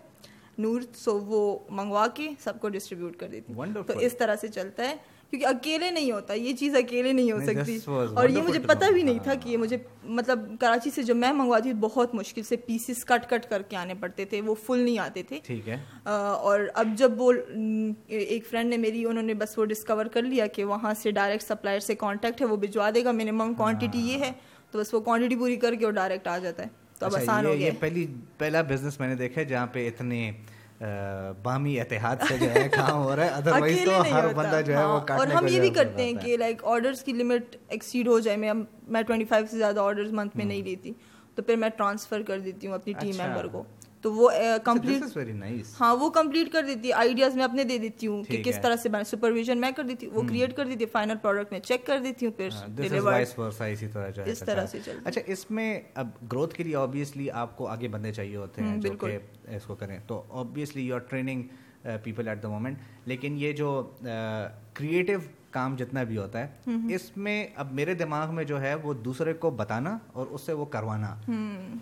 نور سو وہ منگوا کے سب کو ڈسٹریبیوٹ کر دیتی۔ تو اس طرح سے چلتا ہے۔ کیونکہ اکیلے نہیں ہوتا یہ چیز اکیلے نہیں ہو سکتی۔ اور یہ مجھے پتہ بھی نہیں تھا کہ یہ مجھے مطلب کراچی سے جو میں منگواتی بہت مشکل سے پیسز کٹ کٹ کر کے آنے پڑتے تھے وہ فل نہیں آتے تھے۔ ٹھیک ہے۔ اور اب جب وہ ایک فرینڈ نے میری انہوں نے بس وہ ڈسکور کر لیا کہ وہاں سے ڈائریکٹ سپلائر سے کانٹیکٹ ہے وہ بھجوا دے گا منیمم کوانٹٹی یہ ہے۔ تو بس وہ کوانٹٹی پوری کر کے وہ ڈائریکٹ آ جاتا ہے۔ تو اب اچھا، آسان ہو گیا۔ پہلی پہلا بزنس میں نے دیکھا جہاں پہ اتنے باہمی اتحاد سے جو ہے کام ہو رہا ہے ادروائز تو ہر بندہ جو ہے وہ اور ہم یہ بھی کرتے ہیں کہ لائک آرڈرس کی لمٹ ایکسیڈ ہو جائے۔ میں میں ٹوئنٹی فائیو سے زیادہ آرڈرز منتھ میں نہیں لیتی۔ تو پھر میں ٹرانسفر کر دیتی ہوں اپنی ٹیم ممبر کو۔ تو وہ کمپلیٹ ہاں وہ کمپلیٹ کر دیتی ہے آئیڈیاز میں اپنے دے دیتی ہوں کہ کس طرح سے بنے سپرویژن میں کر دیتی ہوں۔ وہ کریٹ کر دیتی ہے فائنل پروڈکٹ میں چیک کر دیتی ہوں پھر اس طرح سے اچھا اس میں اب گروتھ کے لیے آبویسلی آپ کو آگے بندے چاہیے ہوتے ہیں جو کہ اس کو کریں۔ تو obviously you are training people at the moment لیکن یہ جو کریٹو کام جتنا بھی ہوتا ہے اس میں اب میرے دماغ میں جو ہے وہ دوسرے کو بتانا اور اس سے وہ کروانا۔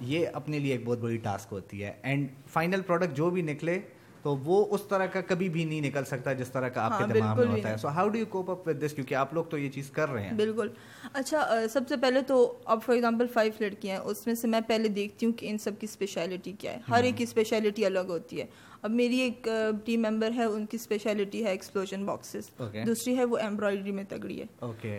یہ اپنے لیے ایک بہت بڑی ٹاسک ہوتی ہے۔ اینڈ فائنل پروڈکٹ جو بھی نکلے تو وہ اس طرح کا کبھی بھی نہیں نکل سکتا جس طرح کا آپ کے ہاں، دماغ میں ہوتا ہے۔ So how do you cope up with this کیونکہ آپ لوگ تو یہ چیز کر رہے ہیں۔ بالکل۔ اچھا سب سے پہلے تو اب فار ایگزامپل فائیو لڑکیاں ہیں اس میں سے میں پہلے دیکھتی ہوں کہ ان سب کی اسپیشلٹی کیا ہے۔ ہر ایک کی اسپیشلٹی الگ ہوتی ہے۔ اب میری ایک ٹیم ممبر ہے ان کی اسپیشلٹی ہے ایکسپلوژن باکسز دوسری ہے وہ ایمبرائڈری میں تگڑی ہے.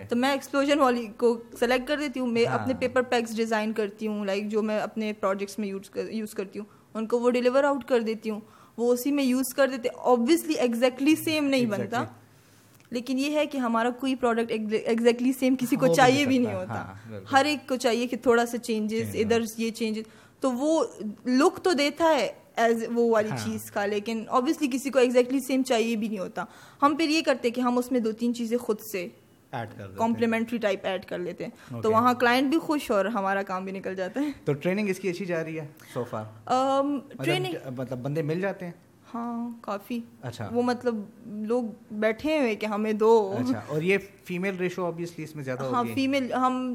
تو میں ایکسپلوژن والی کو سلیکٹ کر دیتی ہوں میں ہاں۔ اپنے پیپر پیکس ڈیزائن کرتی ہوں لائک جو میں اپنے پروجیکٹس میں یوز کرتی ہوں ان کو وہ ڈلیور آؤٹ کر دیتی ہوں. وہ اسی میں یوز کر دیتے آبویسلی ایگزیکٹلی سیم نہیں بنتا. لیکن یہ ہے کہ ہمارا کوئی پروڈکٹ ایگزیکٹلی سیم کسی کو چاہیے بھی نہیں ہوتا. ہاں، ہر ایک کو چاہیے کہ تھوڑا سا چینجز ادھر یہ چینجز تو وہ لک تو دیتا ہے ایز وہ والی ہاں۔ چیز کا لیکن آبویسلی کسی کو ایگزیکٹلی سیم چاہیے بھی نہیں ہوتا۔ ہم پھر یہ کرتے کہ ہم اس میں دو تین چیزیں خود سے کمپلیمنٹری ٹائپ ایڈ کر لیتے ہیں۔ تو وہاں کلائنٹ بھی خوش اور ہمارا کام بھی نکل جاتا ہے۔ تو ٹریننگ اس کی اچھی جا رہی ہے سو فار ٹریننگ مطلب بندے مل جاتے ہیں؟ ہاں کافی۔ اچھا۔ وہ مطلب لوگ بیٹھے ہوئے کہ ہمیں دو۔ اچھا اور یہ فیمیل ریشو آبویسلی اس میں زیادہ ہاں فیمیل ہم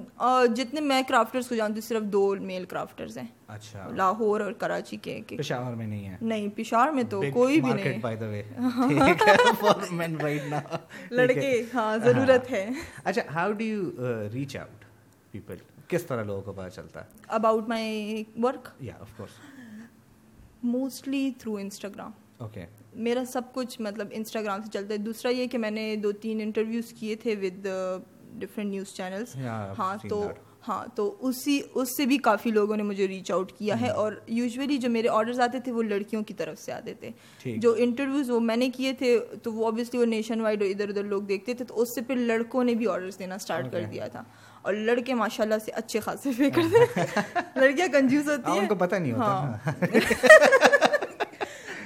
جتنے میں کرافٹرز کو جانتی ہوں صرف دو میل کرافٹرز ہیں۔ اچھا۔ لاہور اور کراچی کے پشاور میں نہیں ہے۔ نہیں پشاور میں تو کوئی بھی نہیں۔ بائی دا وے لڑکے ہاں ضرورت ہے۔ اچھا how do you reach out people کس طرح لوگوں کو پتہ چلتا ہے؟ اباؤٹ مائی ورک یا of course mostly through Instagram میرا سب کچھ مطلب انسٹاگرام سے چلتا ہے۔ دوسرا یہ کہ میں نے دو تین انٹرویوز کیے تھے ود ڈفرینٹ نیوز چینلس ہاں تو ہاں تو اسی اس سے بھی کافی لوگوں نے مجھے ریچ آؤٹ کیا ہے۔ اور یوزولی جو میرے آرڈرز آتے تھے وہ لڑکیوں کی طرف سے آتے تھے۔ جو انٹرویوز وہ میں نے کیے تھے تو وہ اوبیسلی وہ نیشن وائڈ ادھر ادھر لوگ دیکھتے تھے۔ تو اس سے پھر لڑکوں نے بھی آرڈرس دینا اسٹارٹ کر دیا تھا۔ اور لڑکے ماشاء اللہ سے اچھے خاصے پے کرتے لڑکیاں کنجوز ہوتی ہیں ان کو پتہ نہیں ہوتا۔ ہاں۔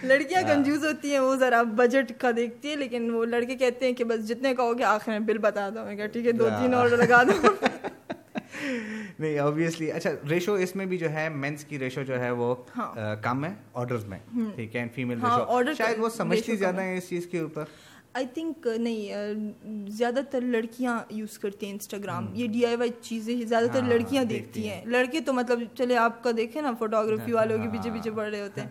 لڑکیاں کنجوز ہوتی ہیں وہ ذرا بجٹ کا دیکھتی ہے لیکن وہ لڑکے کہتے ہیں کہ بس جتنے کہو گے آخر میں بل بتا دو۔ میں ٹھیک ہے دو تین آرڈر لگا دو۔ نہیں اوبیسلی اچھا ریشو اس میں بھی جو ہے مینس کی ریشو جو ہے وہ ہاں۔ کم ہے آرڈرز میں۔ ٹھیک ہے فیمیل ریشو۔ شاید وہ سمجھتی زیادہ ہیں اس چیز کے اوپر۔ آئی تھنک نہیں زیادہ تر لڑکیاں یوز کرتی ہیں انسٹاگرام یہ ڈی آئی وائی چیزیں زیادہ تر ہاں، لڑکیاں دیکھتی ہیں۔ لڑکے تو مطلب چلے آپ کا دیکھیں نا فوٹوگرافی والوں کے پیچھے پیچھے پڑ رہے ہوتے ہیں۔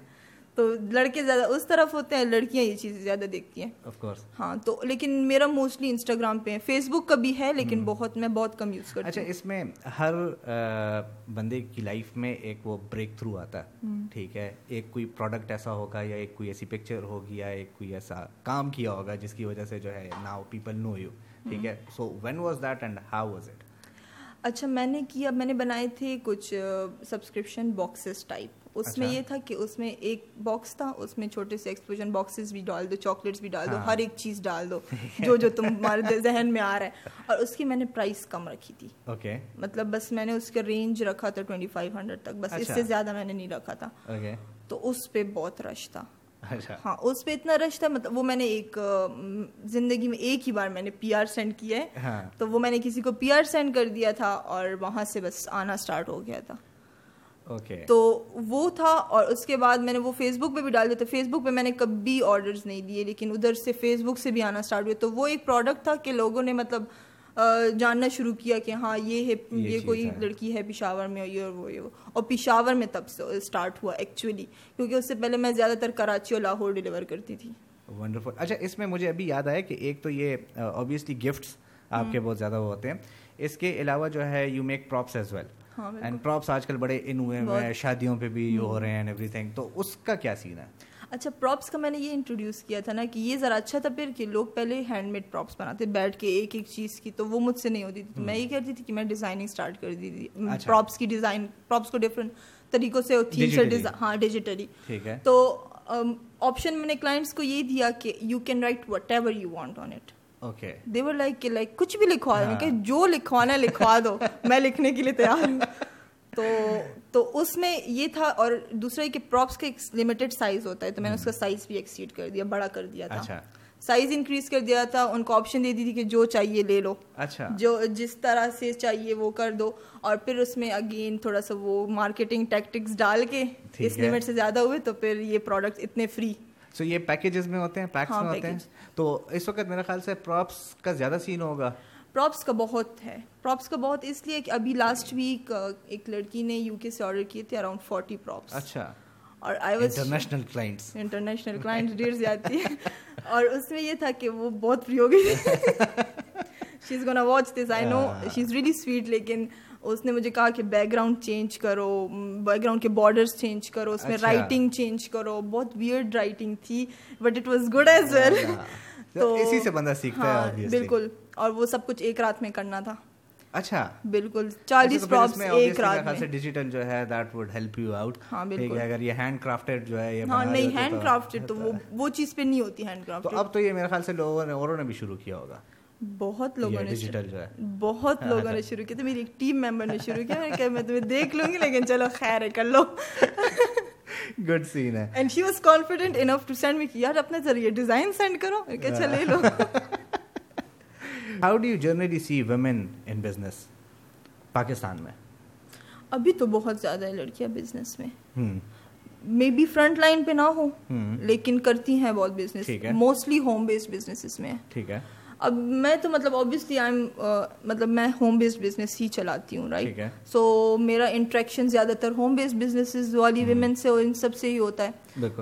تو لڑکے زیادہ اس طرف ہوتے ہیں لڑکیاں یہ چیزیں زیادہ دیکھتی ہیں۔ ہاں تو لیکن میرا موسٹلی انسٹاگرام پہ ہے فیس بک کا بھی ہے لیکن بہت میں بہت کم یوز کرتی اچھا اس میں ہر بندے کی لائف میں ایک وہ بریک تھرو آتا ہے۔ ٹھیک ہے ایک کوئی پروڈکٹ ایسا ہوگا یا ایک کوئی ایسی پکچر ہوگی یا ایک کوئی ایسا کام کیا ہوگا جس کی وجہ سے جو ہے ناؤ پیپل نو یو ٹھیک ہے so when was that and how was it اچھا میں نے کیا میں نے بنائے تھے کچھ سبسکرپشن باکسز ٹائپ اس میں یہ تھا کہ اس میں ایک باکس تھا اس میں چھوٹے سے ایکسپوژن باکسز بھی ڈال دو چاکلیٹس بھی ڈال دو ہر ایک چیز ڈال دو جو جو تمہارے ذہن میں آ رہا ہے۔ اور اس کی میں نے پرائز کم رکھی تھی۔ اوکے مطلب بس میں نے اس کا رینج رکھا تھا ٹوئنٹی فائیو ہنڈریڈ تک بس اس سے زیادہ میں نے نہیں رکھا تھا۔ تو اس پہ بہت رش تھا۔ ہاں اس پہ اتنا رش تھا مطلب وہ میں نے ایک زندگی میں ایک ہی بار میں نے پی آر سینڈ کیا ہے۔ تو وہ میں نے کسی کو پی آر سینڈ کر دیا تھا اور وہاں سے بس آنا اسٹارٹ ہو گیا تھا۔ تو وہ تھا اور اس کے بعد میں نے وہ فیس بک پہ بھی ڈال دیا تھا فیس بک پہ میں نے کبھی آرڈرز نہیں دیے لیکن ادھر سے فیس بک سے بھی آنا اسٹارٹ ہوا تو وہ ایک پروڈکٹ تھا کہ لوگوں نے مطلب جاننا شروع کیا کہ ہاں یہ ہے یہ کوئی لڑکی ہے پشاور میں یہ اور وہ یہ اور پشاور میں تب سے اسٹارٹ ہوا ایکچولی کیونکہ اس سے پہلے میں زیادہ تر کراچی اور لاہور ڈلیور کرتی تھی۔ ونڈرفل اچھا اس میں مجھے ابھی یاد آیا کہ ایک تو یہ اوبیسلی گفٹس آپ کے بہت زیادہ وہ ہوتے ہیں۔ اس کے علاوہ جو ہے you make props as well and props آج کل بڑے ان ہوئے ہیں شادیوں پہ بھی ہو رہے ہیں ایوری تھنگ تو اس کا کیا سین ہے؟ اچھا پراپس کا میں نے یہ انٹروڈیوس کیا تھا نا کہ یہ ذرا اچھا تھا پھر کہ لوگ پہلے ہینڈ میڈ پراپس بناتے بیٹھ کے ایک ایک چیز کی تو وہ مجھ سے نہیں ہوتی تھی۔ میں یہ کہتی تھی کہ میں ڈیزائننگ اسٹارٹ کر دی تھی۔ پراپس کی ڈیزائن پراپس کو ڈفرنٹ طریقوں سے ہوتی ہے ہاں ڈیجیٹلی تو آپشن میں نے کلائنٹس کو یہ دیا کہ you can write whatever you want on it they were like کہ لائک کچھ بھی لکھوا دیں کہ جو لکھوانا ہے لکھوا دو میں لکھنے کے لیے تیار ہوں تو تو اس میں یہ تھا اور دوسرا کہ پراپس کا ایک لمیٹڈ سائز ہوتا ہے تو میں نے اس کا سائز بھی ایکسیڈ کر دیا بڑا کر دیا تھا سائز۔ انکریز کر دیا تھا ان کو آپشن دے دی تھی کہ جو چاہیے لے لو اچھا جو جس طرح سے چاہیے وہ کر دو اور پھر اس میں اگین تھوڑا سا وہ مارکیٹنگ ٹیکٹکس ڈال کے اس لمٹ سے زیادہ ہوئے تو پھر یہ پروڈکٹ اتنے فری سو یہ پیکیجز میں ہوتے ہیں پیکس میں ہوتے ہیں. تو اس وقت میرے خیال سے پراپس کا زیادہ سین ہوگا. پراپس کا بہت ہے. پراپس کا بہت اس لیے کہ ابھی لاسٹ ویک ایک لڑکی نے یو کے سے آرڈر کیے تھے اراؤنڈ فورٹی پراپس اچھا. اور I was international clients international clients ڈیر جاتی ہے اور اس میں یہ تھا کہ وہ بہت فری ہو گئی. She is gonna watch this I know she is really sweet لیکن اس نے مجھے کہا کہ بیک گراؤنڈ چینج کرو بیک گراؤنڈ کے بارڈرس چینج کرو اس میں رائٹنگ چینج کرو۔ بہت ویئرڈ رائٹنگ تھی but it was good as well تو اسی سے بندہ سیکھتا ہے بالکل۔ اور وہ سب کچھ ایک رات میں کرنا تھا۔ اچھا۔ بالکل۔ چالیس پراپس ایک رات میں۔ ڈیجیٹل جو ہے that would help you out ہاں بالکل۔ اگر یہ ہینڈ کرافٹڈ جو ہے ہاں نہیں ہینڈ کرافٹڈ تو وہ وہ چیز پہ نہیں ہوتی ہینڈ کرافٹ تو اب تو یہ میرے خیال سے لوگوں نے اوروں نے بھی شروع کیا ہوگا۔ بہت لوگوں نے بہت لوگوں نے شروع کیا۔ تو میری ایک ٹیم ممبر نے شروع کیا۔ کہ میں تمہیں دیکھ لوں گی لیکن چلو خیر ہے کر لو۔ گڈ سین ہے۔ And she was confident enough to send me یار اپنے ذریعے ڈیزائن سینڈ کرو۔ کہ اچھا لے لو۔ How do you generally see women in business Pakistan میں? ابھی تو بہت زیادہ ہے لڑکیاں بزنس میں۔ مے بی فرنٹ لائن پہ نہ ہو لیکن کرتی ہیں بہت business mostly home based business میں۔ ٹھیک ہے۔ اب میں تو مطلب اوبیسلی آئی ایم مطلب میں ہوم بیسڈ بزنس ہی چلاتی ہوں رائٹ سو میرا انٹریکشن زیادہ تر ہوم بیسڈ بزنس والی ویمن سے اور ان سب سے ہی ہوتا ہے۔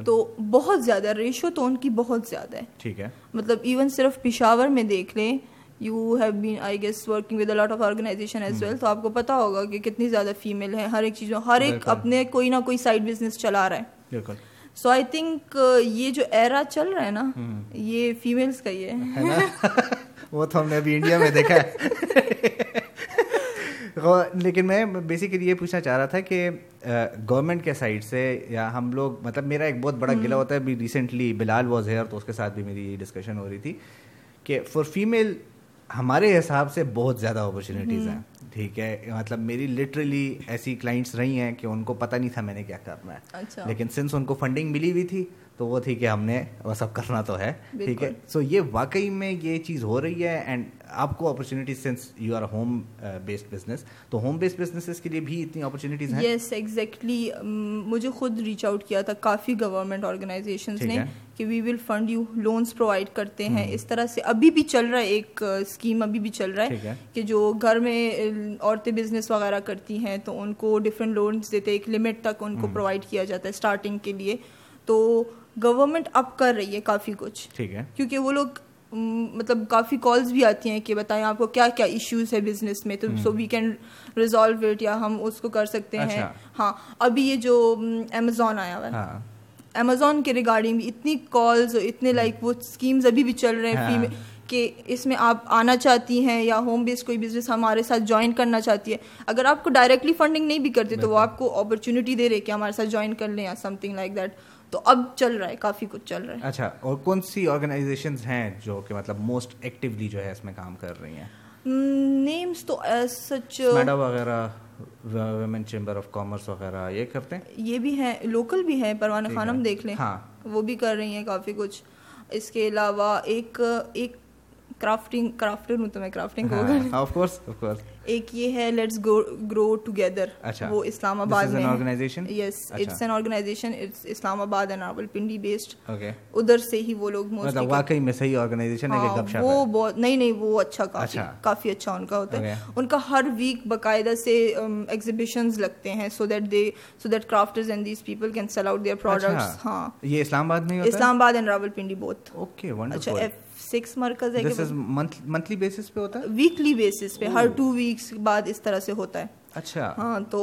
تو بہت زیادہ ریشو تو ان کی بہت زیادہ ہے۔ ٹھیک ہے۔ مطلب ایون صرف پشاور میں دیکھ لیں you have been I guess working with a lot of organisation as well تو آپ کو پتا ہوگا کہ کتنی زیادہ فیمیل ہے ہر ایک چیزوں ہر ایک اپنے کوئی نہ کوئی سائڈ بزنس چلا رہا ہے۔ بالکل۔ سو آئی تھنک یہ جو ایرا چل رہا ہے نا یہ فیمیلس کا ہی ہے. وہ تو ہم نے ابھی انڈیا میں دیکھا ہے۔ لیکن میں بیسیکلی یہ پوچھنا چاہ رہا تھا کہ گورنمنٹ کے سائڈ سے یا ہم لوگ مطلب میرا ایک بہت بڑا گلا ہوتا ہے ابھی ریسنٹلی بلال واز ہیئر تو اس کے ساتھ بھی میری ڈسکشن ہو رہی تھی کہ فار فیمیل ہمارے حساب سے بہت زیادہ اپرچونیٹیز ہیں۔ ٹھیک ہے مطلب میری لٹرلی ایسی کلائنٹس رہی ہیں کہ ان کو پتہ نہیں تھا میں نے کیا کرنا ہے۔ اچھا۔ لیکن سنس ان کو فنڈنگ ملی ہوئی تھی تو وہ تھی کہ ہم نے وہ سب کرنا تو ہے۔ ٹھیک ہے۔ سو یہ واقعی میں یہ چیز ہو رہی ہے اینڈ آپ کو opportunity since you are home based business تو ہوم بیسڈ بزنس کے لیے بھی اتنی اپرچونیٹیز ہیں؟ یس ایگزیکٹلی مجھے خود ریچ آؤٹ کیا تھا کافی گورنمنٹ آرگنائزیشنس نے۔ کہ we will fund you loans provide کرتے ہیں۔ اس طرح سے ابھی بھی چل رہا ہے ایک اسکیم ابھی بھی چل رہا ہے کہ جو گھر میں عورتیں بزنس وغیرہ کرتی ہیں تو ان کو ڈفرینٹ لونس دیتے ایک لمٹ تک ان کو پرووائڈ کیا جاتا ہے اسٹارٹنگ کے لیے۔ تو گورنمنٹ اب کر رہی ہے کافی کچھ۔ ٹھیک ہے۔ کیونکہ وہ لوگ مطلب کافی کالز بھی آتی ہیں کہ بتائیں آپ کو کیا کیا ایشوز ہے بزنس میں۔ تو so we can resolve it یا ہم اس کو کر سکتے ہیں۔ اچھا۔ ہاں ابھی یہ جو امیزون آیا ہوا ہے۔ امیزون ہاں۔ کے ریگارڈنگ بھی اتنی کالز اتنے لائک وہ اسکیمز ابھی بھی چل رہے ہیں کہ اس میں آپ آنا چاہتی ہیں یا ہوم بیس کوئی بزنس ہمارے ساتھ جوائن کرنا چاہتی ہے. اگر آپ کو ڈائریکٹلی فنڈنگ نہیں بھی کرتے تو وہ آپ کو اپرچونیٹی دے رہے کہ ہمارے ساتھ جوائن کر لیں یا سم تھنگ لائک دیٹ تو اب چل رہا ہے کافی کچھ چل رہا ہے. اچھا اور کون سی آرگنائزیشن ہیں جو کہ مطلب موسٹ ایکٹیولی جو ہے اس میں کام کر رہی ہیں؟ نیمس تو سچ وغیرہ. ویمن چیمبر آف کامرس وغیرہ یہ کرتے ہیں؟ یہ بھی ہیں لوکل بھی ہیں پروانہ خانم دیکھ لیں۔ ہاں۔ وہ بھی کر رہی ہیں کافی کچھ۔ اس کے علاوہ ایک ایک کرافٹنگ کرافٹر ہوں تو میں crafting of course of course ایک یہ ہے لیٹس گرو ٹوگیدر وہ اسلام آباد میں۔ Yes it's an organisation Islamabad and Rawal Pindi based ادھر سے ہی وہ لوگ مطلب واقعی میں صحیح آرگنائزیشن ہے شپ وہ بہت نہیں نہیں وہ اچھا کافی کافی اچھا ان کا ہوتا ہے۔ ان کا ہر ویک باقاعدہ سے ایگزیبیشنز لگتے ہیں so that they so that crafters and these people can sell out their products ہاں۔ یہ اسلام آباد میں Islamabad and Rawalpindi both okay اچھا سکس مرکز ہے منتھلی بیسس پہ ہوتا ہے? ویکلی بیسس پہ ہر ٹو ویکس بعد اس طرح سے ہوتا ہے۔ اچھا۔ ہاں تو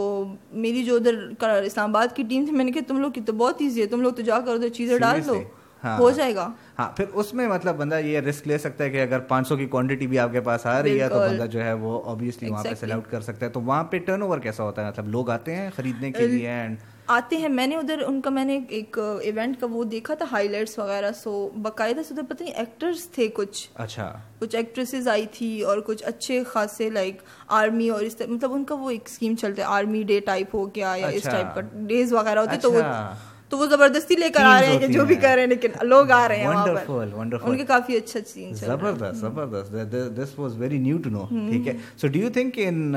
میری جو ادھر اسلام آباد کی ٹیم تھی میں نے کہا تم لوگ کی تو بہت ایزی ہے تم لوگ تو جا کر ادھر چیزیں ڈال دو ہاں۔ ہو جائے گا۔ ہاں پھر اس میں مطلب بندہ یہ رسک لے سکتا ہے کہ اگر پانچ سو کی کوانٹٹی بھی آپ کے پاس آ رہی ہے تو بندہ جو ہے وہ آبویسلی وہاں پہ سیل آؤٹ کر سکتا ہے۔ تو وہاں پہ ٹرن اوور کیسا ہوتا ہے؟ مطلب لوگ آتے ہیں خریدنے کے لیے اینڈ آتے ہیں۔ میں نے ادھر ان کا میں نے ایک ایونٹ کا وہ دیکھا تھا ہائی لائٹس وغیرہ۔ سو باقاعدہ سے ادھر پتہ نہیں ایکٹرس تھے کچھ۔ اچھا۔ کچھ ایکٹریسز آئی تھی اور کچھ اچھے خاصے لائک آرمی اور اس مطلب ان کا وہ ایک اسکیم چلتا ہے آرمی ڈے ٹائپ ہو گیا یا اس ٹائپ اچھا۔ کا ڈیز وغیرہ ہوتے تو وہ اچھا۔ تو وہ زبردستی لے کر آ رہے ہیں کہ جو بھی کر رہے ہیں لیکن لوگ آ رہے ہیں ان کے کافی اچھا سین زبردست زبردست۔ This was very new to know ٹھیک ہے۔ So do you think in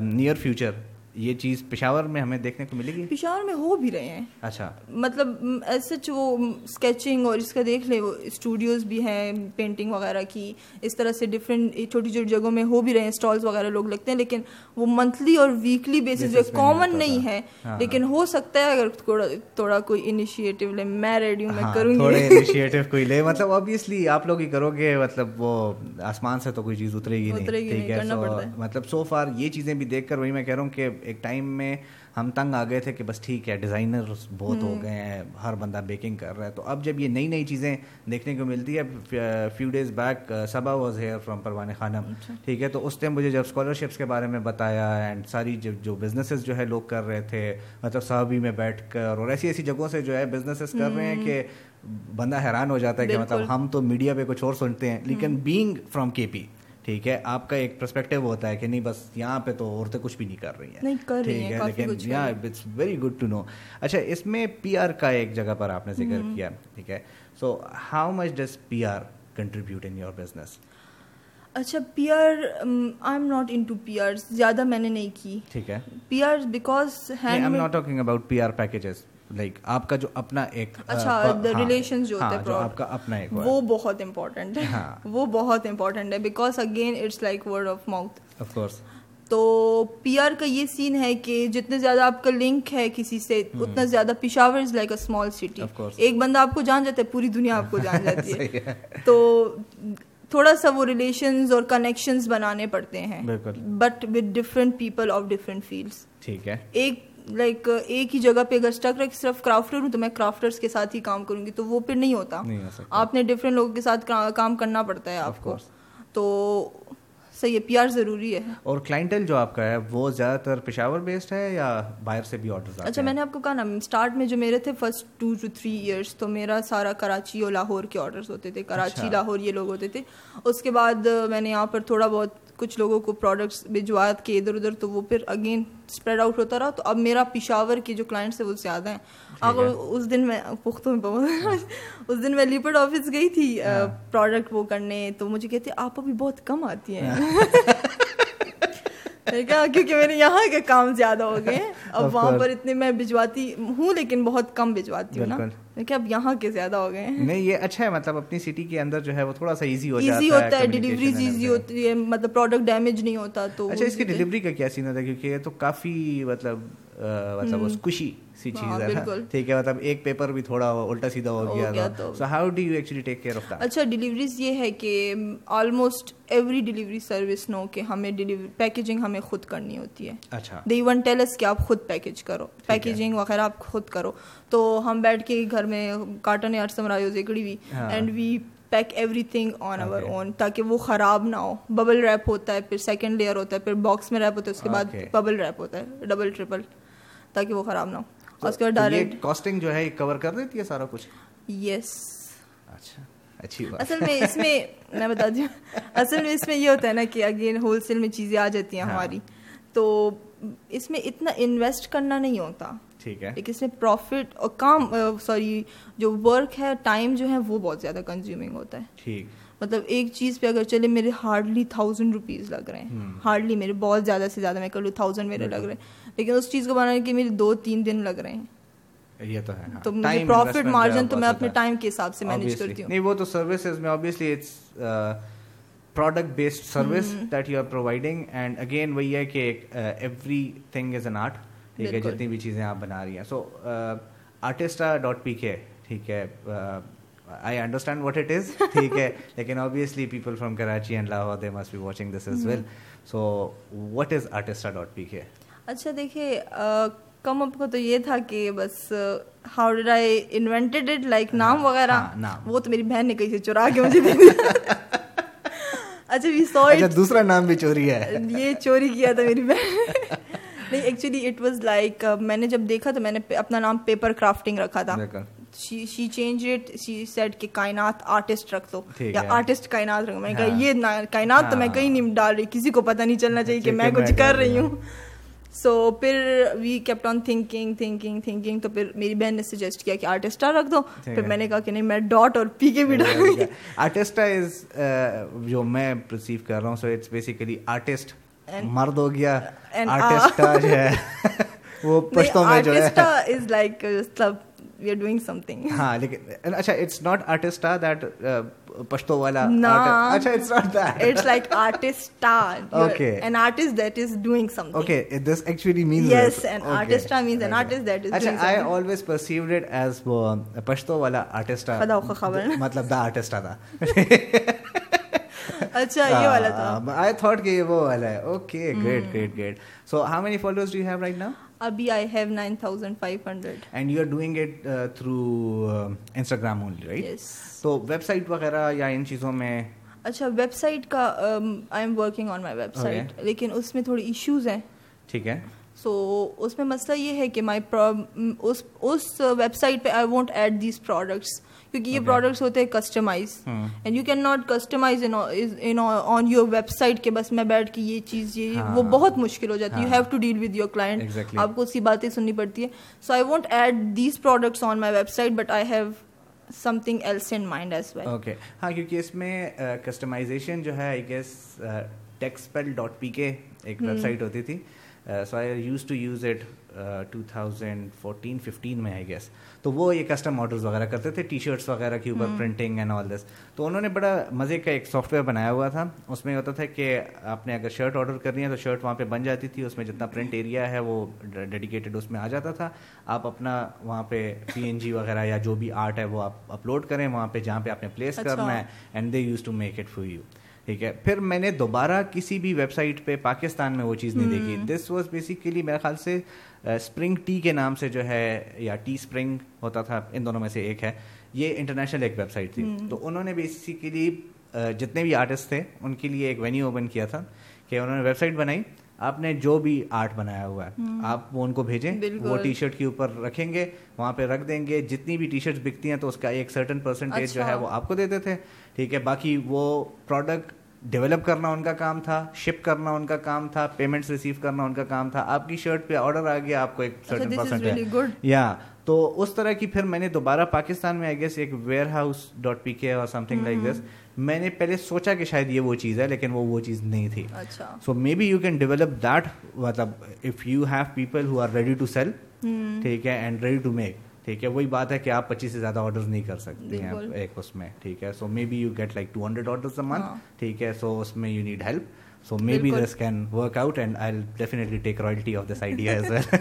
near future یہ چیز پشاور میں ہمیں دیکھنے کو ملے گی؟ پشاور میں ہو بھی رہے ہیں۔ اچھا۔ مطلب ایسے وہ اسکیچنگ اور اس کا دیکھ لیں وہ اسٹوڈیوز بھی ہیں پینٹنگ وغیرہ کی اس طرح سے ڈفرینٹ چھوٹی چھوٹی جگہوں میں ہو بھی رہے ہیں اسٹالس وغیرہ لوگ لگتے ہیں لیکن وہ منتھلی اور ویکلی بیسس جو کامن نہیں ہے۔ ہاں۔ لیکن ہو سکتا ہے اگر تھوڑا تھوڑا کوئی انیشیٹو لے میں ریڈی ہوں میں ہاں، کروں گی۔ انیشیٹو کوئی لے۔ مطلب آبویسلی آپ لوگ ہی کرو گے مطلب وہ آسمان سے تو کوئی چیز اترے گی نہیں مطلب سو فار یہ چیزیں بھی دیکھ کر وہی میں کہہ رہا ہوں کہ ایک ٹائم میں ہم تنگ آ گئے تھے کہ بس ٹھیک ہے ڈیزائنر بہت ہو گئے ہیں ہر بندہ بیکنگ کر رہا ہے۔ تو اب جب یہ نئی نئی چیزیں دیکھنے کو ملتی ہے few days back Saba was here from Parwan Khanum ٹھیک ہے تو اس ٹائم مجھے جب اسکالرشپس کے بارے میں بتایا اینڈ ساری جو بزنسز جو ہے لوگ کر رہے تھے مطلب صحابی میں بیٹھ کر اور ایسی ایسی جگہوں سے جو ہے بزنسز کر رہے ہیں کہ بندہ حیران ہو جاتا ہے کہ مطلب ہم تو میڈیا پہ کچھ اور سنتے ہیں۔ لیکن بینگ فرام کے پی ٹھیک ہے آپ کا ایک پرسپیکٹو ہوتا ہے کہ نہیں بس یہاں پہ تو عورتیں کچھ بھی نہیں کر رہی ہیں۔ ٹھیک ہے لیکن یہاں it's very good to know اچھا اس میں پی آر کا ایک جگہ پر آپ نے ذکر کیا ٹھیک ہے۔ So how much does P R contribute in your business اچھا P R I am not into P R زیادہ میں نے نہیں کی۔ ٹھیک ہے۔ P R because I'm not talking about P R packages like آپ کا جو اپنا ایک اچھا ریلیشن جو ہوتا ہے آپ کا اپنا ایک وہ بہت امپورٹنٹ ہے وہ بہت امپورٹنٹ ہے because again it's like word of mouth of course تو پی آر کا یہ سین ہے کہ جتنے زیادہ آپ کا لنک ہے کسی سے اتنا زیادہ Peshawar is like a small city ایک بندہ آپ کو جان جاتا ہے پوری دنیا آپ کو جان جاتی ہے تو تھوڑا سا وہ ریلیشنز اور کنیکشنز بنانے پڑتے ہیں but with different people of different fields ٹھیک ہے ایک لائک ایک ہی جگہ پہ اگر اسٹک رہے صرف کرافٹر ہوں تو میں کرافٹرس کے ساتھ ہی کام کروں گی تو وہ پھر نہیں ہوتا۔ آپ نے ڈفرینٹ لوگوں کے ساتھ کام کرنا پڑتا ہے آپ کو۔ تو صحیح ہے پی آر ضروری ہے۔ اور کلائنٹل جو آپ کا ہے وہ زیادہ تر پشاور بیسڈ ہے یا باہر سے بھی آرڈر اچھا میں نے آپ کو کہا نا اسٹارٹ میں جو میرے تھے first two two three years تو میرا سارا کراچی اور لاہور کے آرڈرس ہوتے تھے۔ کراچی اچھا۔ لاہور یہ لوگ ہوتے تھے۔ اس کے بعد میں نے یہاں پر تھوڑا بہت کچھ لوگوں کو پروڈکٹس بھجوات کے ادھر ادھر تو وہ پھر اگین اسپریڈ آؤٹ ہوتا رہا تو اب میرا پشاور کے جو کلائنٹس ہیں وہ زیادہ ہیں۔ اگر اس دن میں پختوں میں اس دن میں لیپڈ آفس گئی تھی پروڈکٹ ہاں۔ وہ کرنے تو مجھے کہتے آپ ابھی بہت کم آتی ہیں۔ کیونکہ میرے یہاں کے کام زیادہ ہو گئے اب وہاں پر اتنے میں بھجواتی ہوں لیکن بہت کم بھجواتی ہوں نا۔ کہ اب یہاں کے زیادہ ہو گئے نہیں یہ اچھا ہے مطلب اپنی سٹی کے اندر جو ہے وہ تھوڑا سا ایزی ہو ایزی ہوتا ہے ڈیلیوریز ایزی ہوتی ہے مطلب پروڈکٹ ڈیمیج نہیں ہوتا تو اچھا اس کی ڈیلیوری کا کیا سین ہوتا ہے؟ کیونکہ یہ تو کافی مطلب مطلب خوشی سی چیز ہے ٹھیک ہے مطلب ایک پیپر بھی تھوڑا الٹا سیدھا ہو گیا so how do you actually take care of that اچھا ڈیلیوریز یہ ہے کہ almost every delivery service no کہ ہمیں پیکیجنگ ہمیں خود کرنی ہوتی ہے۔ اچھا۔ دے ون ٹیل اس کہ آپ خود پیکیج کرو۔ پیکیجنگ وغیرہ آپ خود کرو۔ تو ہم بیٹھ کے گھر میں کاٹن یا ارسم رایو زیکڑی ہوئی and we pack everything on our own تاکہ وہ خراب نہ ہو۔ ببل ریپ ہوتا ہے پھر سیکنڈ لیئر ہوتا ہے پھر باکس میں ریپ ہوتا ہے اس کے بعد ببل ریپ ہوتا ہے ڈبل ٹریپل تاکہ وہ خراب نہ ہو۔ اس کے بعد ڈائریکٹ کاسٹنگ جو ہے کور کر دیتی ہے سارا کچھ؟ یس اچھا اچھی اصل میں اس میں میں بتا دوں۔ اصل میں اس میں یہ ہوتا ہے نا کہ اگین ہول سیل میں چیزیں آ جاتی ہیں ہاں۔ ہماری۔ تو اس میں اتنا انویسٹ کرنا نہیں ہوتا۔ ٹھیک ہے۔ اس میں پروفٹ اور کام سوری جو ورک ہے ٹائم جو ہے وہ بہت زیادہ کنزیومنگ ہوتا ہے۔ ٹھیک۔ مطلب ایک چیز پہ اگر چلے میرے ہارڈلی تھاؤزینڈ روپیز لگ رہے ہیں۔ ہارڈلی میرے بہت زیادہ سے زیادہ میں کر لوں تھاؤزینڈ میرے لگ رہے ہیں۔ لیکن اس چیز کو بنانے کے میرے دو تین دن لگ رہے ہیں۔ یہ تو ہے ہاں۔ تو مجھے پروفٹ مارجن تو میں اپنے ٹائم کے حساب سے مینیج کرتی ہوں۔ نہیں وہ تو سروسز میں obviously it's product based service that you are providing and again وہی ہے کہ everything is an art ٹھیک ہے جتنی بھی چیزیں آپ بنا رہی ہیں۔ سو آرٹسٹا ڈاٹ پی کے ٹھیک ہے۔ I understand what it is ٹھیک ہے۔ لیکن obviously people from Karachi and Lahore they must be watching this as well so what is Artista dot P K اچھا دیکھیے کم اپ کو تو یہ تھا کہ بس how did I invented it like نام وغیرہ؟ وہ تو میری بہن نے کہیں سے چرا کے مجھے دے دیا۔ اچھا وی سو دوسرا نام بھی چوری ہے۔ یہ چوری کیا تھا میری بہن نہیں ایکچولی اٹ واز لائک میں نے جب دیکھا تو میں نے اپنا نام پیپر کرافٹنگ رکھا تھا۔ She change it she set کہ کائنات آرٹسٹ رکھ دو۔ یا آرٹسٹ کائنات رکھو میں نے کہا ہاں۔ یہ کائنات تو میں ہاں۔ کہیں نہیں ڈال رہی کسی کو پتہ نہیں چلنا چاہیے کہ میں کچھ کر رہی ہوں۔ سو پھر we kept on thinking thinking thinking تو پھر میری بہن نے سجیسٹ کیا کہ آرٹسٹا رکھ دو. پھر میں نے کہا کہ نہیں میں ڈاٹ اور پی کے بھی ڈالوں گی آرٹسٹا از جو میں پرسیو کر رہا ہوں سو اٹس بیسیکلی آرٹسٹ مرد ہو گیا آرٹسٹا جو ہے وہ پشتوں میں جو ہے۔ Is like we are doing something ہاں لیکن اچھا it's not Artista that Pashto والا اچھا it's not that it's like Artista okay Pashto والا خدا کو خبر مطلب دا آرٹسٹا تھا اچھا یہ والا تھا آئی تھاٹ کہ یہ وہ والا ہے okay great great great so how many followers do you have right now ابھی I have nine thousand five hundred and you are doing it through Instagram only right تو ویب سائٹ وغیرہ یا ان چیزوں میں اچھا ویب سائٹ کا I am working on my website لیکن اس میں تھوڑی ایشوز ہیں. ٹھیک ہے۔ سو اس میں مسئلہ یہ ہے کہ مائی اس ویب سائٹ پہ I won't add these products کیونکہ یہ پروڈکٹس ہوتے ہیں customize and you can not customize on your website کے بس میں بیٹھ کے یہ چیز یہ وہ بہت مشکل ہو جاتی ہے. You have to deal with your client آپ کو اسی باتیں سننی پڑتی ہے so I want add these products on my website but I have something else in mind as well okay ہاں کیونکہ اس میں کسٹمائزیشن جو ہے آئی گیس ٹیکسپیل ڈاٹ پی کے ایک ویب سائٹ ہوتی تھی. So I use to use it two thousand fourteen fifteen میں آئی گیس تو وہ یہ کسٹم آڈرز وغیرہ کرتے تھے ٹی شرٹس وغیرہ کے اوپر پرنٹنگ اینڈ آل دس تو انہوں نے بڑا مزے کا ایک سافٹ ویئر بنایا ہوا تھا۔ اس میں ہوتا تھا کہ آپ نے اگر شرٹ آرڈر کرنی ہے تو شرٹ وہاں پہ بن جاتی تھی۔ اس میں جتنا پرنٹ ایریا ہے وہ ڈیڈیکیٹڈ اس میں آ جاتا تھا۔ آپ اپنا وہاں پہ پی این جی وغیرہ یا جو بھی آرٹ ہے وہ آپ اپلوڈ کریں وہاں پہ جہاں پہ آپ نے پلیس کرنا ہے۔ And they use to make it for you ٹھیک ہے۔ پھر میں نے دوبارہ کسی بھی ویب سائٹ پہ پاکستان میں وہ چیز نہیں دیکھی۔ دس واز بیسیکلی میرے خیال سے اسپرنگ ٹی کے نام سے جو ہے یا ٹی اسپرنگ ہوتا تھا ان دونوں میں سے ایک ہے۔ یہ انٹرنیشنل ایک ویب سائٹ تھی تو انہوں نے بیسیکلی جتنے بھی آرٹسٹ تھے ان کے لیے ایک وینیو اوپن کیا تھا کہ انہوں نے ویب سائٹ بنائی۔ آپ نے جو بھی آرٹ بنایا ہوا ہے آپ وہ ان کو بھیجیں۔ وہ ٹی شرٹ کے اوپر رکھیں گے وہاں پہ رکھ دیں گے۔ جتنی بھی ٹی شرٹ بکتی ہیں تو اس کا ایک سرٹن پرسنٹیج جو ہے وہ آپ کو دیتے تھے۔ ٹھیک ہے باقی وہ پروڈکٹ ڈیولپ کرنا ان کا کام تھا شپ کرنا ان کا کام تھا پیمنٹس ریسیو کرنا ان کا کام تھا۔ آپ کی شرٹ پہ آرڈر آ گیا آپ کو ایک سرٹن پرسنٹ یا تو اس طرح کی پھر میں نے دوبارہ پاکستان میں آئی گیس ایک warehouse dot P K اور سم تھنگ لائک دس میں نے پہلے سوچا کہ شاید یہ وہ چیز ہے لیکن وہ وہ چیز نہیں تھی۔ So maybe you can develop that مطلب if you have people who are ready to sell ٹھیک ہے اینڈ ریڈی ٹو میک ٹھیک ہے وہی بات ہے کہ آپ پچیس سے زیادہ آرڈر نہیں کر سکتے ہیں ایک اس میں ٹھیک ہے۔ So maybe you get like two hundred order month ٹھیک ہے۔ سو اس میں you need help so maybe this can work out and I definitely take royalty of this idea as well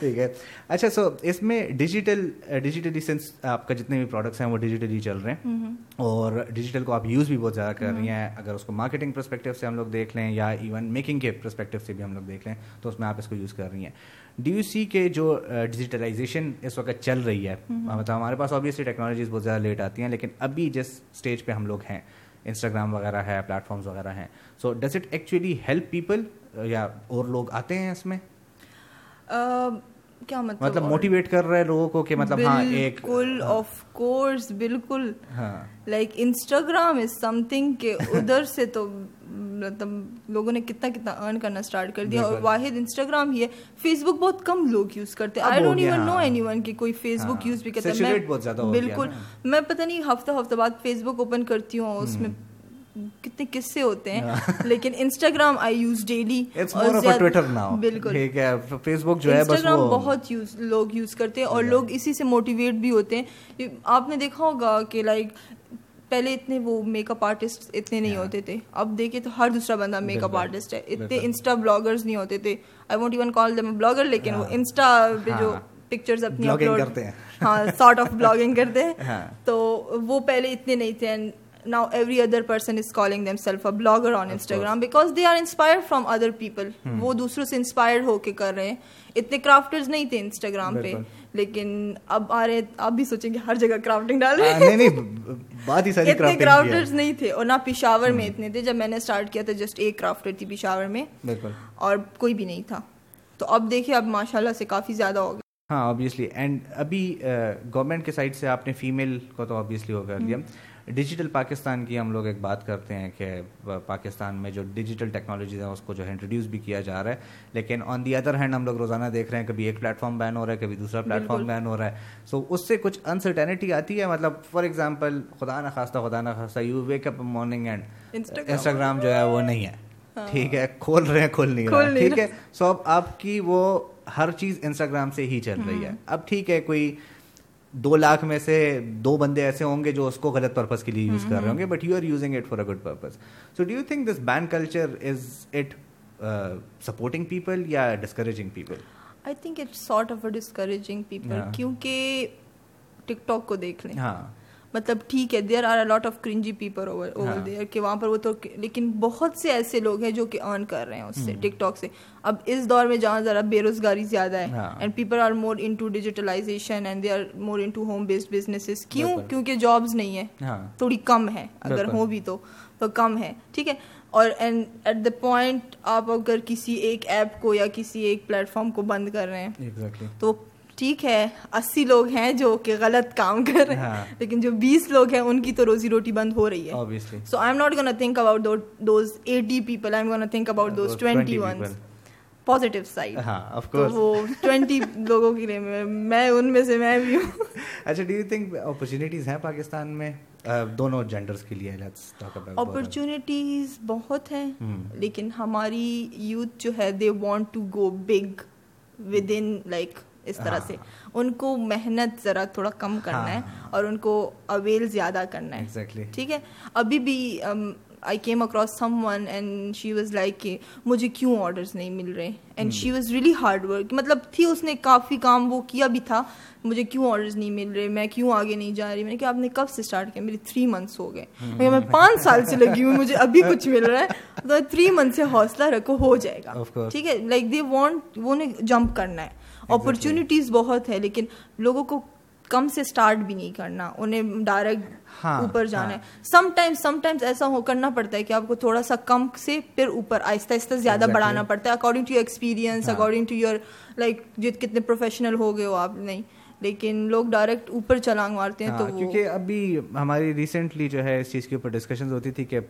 ٹھیک ہے۔ اچھا سو اس میں ڈیجیٹل ڈیجیٹلی سنس آپ کا جتنے بھی پروڈکٹس ہیں وہ ڈیجیٹلی چل رہے ہیں۔ اور ڈیجیٹل کو آپ یوز بھی بہت زیادہ کر رہی ہیں۔ اگر اس کو مارکیٹنگ پرسپیکٹیو سے ہم لوگ دیکھ لیں یا ایون میکنگ کے پرسپیکٹیو سے بھی ہم لوگ دیکھ لیں تو اس میں آپ اس کو یوز کر رہی ہیں۔ ڈی یو سی کے جو ڈیجیٹلائزیشن اس وقت چل رہی ہے؟ مطلب ہمارے پاس آبویسلی ٹیکنالوجیز بہت زیادہ لیٹ آتی ہیں لیکن ابھی جس اسٹیج پہ ہم لوگ ہیں انسٹاگرام وغیرہ ہے پلیٹ فارمس وغیرہ ہیں so does it actually help people یا اور لوگ آتے ہیں اس میں؟ کیا مطلب مطلب موٹیویٹ کر رہے لوگوں کو کہ مطلب ہاں ایک بالکل آف کورس بالکل۔ Like Instagram is something کہ ادھر سے تو مطلب لوگوں نے کتنا کتنا ارن کرنا اسٹارٹ کر دیا۔ اور واحد انسٹاگرام ہی ہے۔ فیس بک بہت کم لوگ یوز کرتے I don't even know anyone کہ کوئی فیس بک یوز بھی کرتا ہے۔ بالکل میں پتہ نہیں ہفتہ ہفتہ بعد فیس بک اوپن کرتی ہوں اس میں کتنے قصے ہوتے ہیں لیکن انسٹاگرام آئی یوز ڈیلی بالکل۔ فیس بک جو ہے انسٹاگرام بہت یوز لوگ یوز کرتے ہیں اور لوگ اسی سے موٹیویٹ بھی ہوتے ہیں۔ آپ نے دیکھا ہوگا کہ لائک پہلے اتنے وہ میک اپ آرٹسٹ اتنے نہیں ہوتے تھے۔ اب دیکھے تو ہر دوسرا بندہ میک اپ آرٹسٹ ہے۔ اتنے انسٹا بلاگرز نہیں ہوتے تھے۔ I want even call them blogger لیکن وہ انسٹا پہ جو پکچرز اپنی اپلوڈ کرتے ہیں۔ ہاں سارٹ آف بلاگنگ کرتے ہیں۔ تو وہ پہلے اتنے نہیں تھے۔ Now every other person is calling themselves a blogger on Instagram because they are inspired from other people. وہ دوسروں سے انسپائرڈ ہو کے کر رہے ہیں۔ اتنے کرافٹرز نہیں تھے انسٹاگرام پہ۔ لیکن اب آ رہے آپ بھی سوچیں کہ ہر جگہ کرافٹنگ ڈال رہے ہیں۔ اتنے کرافٹرز نہیں تھے اور نہ پشاور میں اتنے تھے۔ جب میں نے اسٹارٹ کیا تھا جسٹ ایک کرافٹر تھی پشاور میں۔ اور کوئی بھی نہیں تھا۔ تو اب دیکھیں اب ماشاء اللہ سے کافی زیادہ ہو گیا۔ ہاں آبویسلی اینڈ ابھی گورنمنٹ کے سائڈ سے آپ نے فیمیل کو تو آبویسلی ہو کر لیا ڈیجیٹل پاکستان کی ہم لوگ ایک بات کرتے ہیں کہ پاکستان میں جو ڈیجیٹل ٹیکنالوجیز ہیں اس کو جو ہے انٹروڈیوس بھی کیا جا رہا ہے لیکن آن دی ادر ہینڈ ہم لوگ روزانہ دیکھ رہے ہیں کبھی ایک پلیٹ فارم بین ہو رہا ہے کبھی دوسرا پلیٹ فارم بین ہو رہا ہے۔ سو اس سے کچھ انسرٹینٹی آتی ہے مطلب فار ایگزامپل خدا نخواستہ خدا نخواستہ you wake up morning and Instagram جو ہے وہ نہیں ہے۔ ہاں۔ ٹھیک ہے کھول رہے ہیں کھول نہیں رہے ٹھیک ہے؟ سو اب آپ کی وہ ہر چیز انسٹاگرام سے ہی چل رہی ہے۔ اب ٹھیک ہے کوئی دو لاکھ میں سے دو بندے ایسے ہوں گے جو اس کو غلط پرپز کے لیے یوز کر رہے ہوں گے but you are using it for a good purpose so do you think this ban culture is it supporting people یا discouraging people I think it sort of discouraging people کیونکہ ٹک talk کو دیکھ لیں۔ ہاں۔ مطلب ٹھیک ہے دیر آر لاٹ آف کرنجی پیپر اوور دیئر کہ وہاں پر وہ تو لیکن بہت سے ایسے لوگ ہیں جو کہ ارن کر رہے ہیں اس سے ٹک ٹاک سے۔ اب اس دور میں جہاں ذرا بے روزگاری زیادہ ہے and people are more in to digitalization and they are more in to home based businesses کیوں کیونکہ جابس نہیں ہے ہاں۔ تھوڑی کم ہے اگر ہوں بھی تو تو کم ہے ٹھیک ہے۔ اور اینڈ ایٹ دا پوائنٹ آپ اگر کسی ایک ایپ کو یا کسی ایک پلیٹ فارم کو بند کر رہے ہیں تو ٹھیک ہے اسی لوگ ہیں جو کہ غلط کام کر رہے ہیں۔ ہاں۔ لیکن جو بیس لوگ ہیں ان کی تو روزی روٹی بند ہو رہی ہے۔ So I am not gonna think about those eighty people I am gonna think about those twenty one positive side وہ ٹوینٹی لوگوں کے لیے میں ان میں سے میں بھی ہوں۔ اچھا ڈو یو تھنک اپرچونیٹیز ہیں پاکستان میں? دونوں جینڈرس کے لیے اپرچونیٹیز بہت ہیں لیکن ہماری یوتھ جو ہے they want to go big with in like اس طرح سے۔ ان کو محنت ذرا تھوڑا کم کرنا ہے اور ان کو اویل زیادہ کرنا ہے۔ ٹھیک ہے؟ ابھی بھی I came across someone and she was like کہ مجھے کیوں آرڈرس نہیں مل رہے؟ And she was really hard work مطلب تھی اس نے کافی کام وہ کیا بھی تھا۔ مجھے کیوں آرڈرز نہیں مل رہے؟ میں کیوں آگے نہیں جا رہی؟ میں نے کہا آپ نے کب سے اسٹارٹ کیا؟ میری تھری منتھس ہو گئے۔ میں پانچ سال سے لگی ہوں مجھے ابھی کچھ مل رہا ہے۔ تو تھری منتھ سے حوصلہ رکھو ہو جائے گا۔ ٹھیک ہے؟ لائک دے وانٹ وہ نے جمپ کرنا ہے۔ اپرچونیٹیز بہت ہے لیکن لوگوں کو کم سے اسٹارٹ بھی نہیں کرنا انہیں ڈائریکٹ ہاں، اوپر جانا ہے۔ سم ٹائمس سم ٹائمس ایسا ہو کرنا پڑتا ہے کہ آپ کو تھوڑا سا کم سے پھر اوپر آہستہ آہستہ زیادہ بڑھانا پڑتا ہے۔ According to your experience according to your like جت کتنے پروفیشنل ہو گئے ہو آپ نہیں۔ لیکن لوگ ڈائریکٹ اوپر چلانگ مارتے ہیں تو ہاں، کیونکہ ابھی ہماری ریسنٹلی جو ہے اس چیز کے اوپر ڈسکشنز ہوتی تھی کہ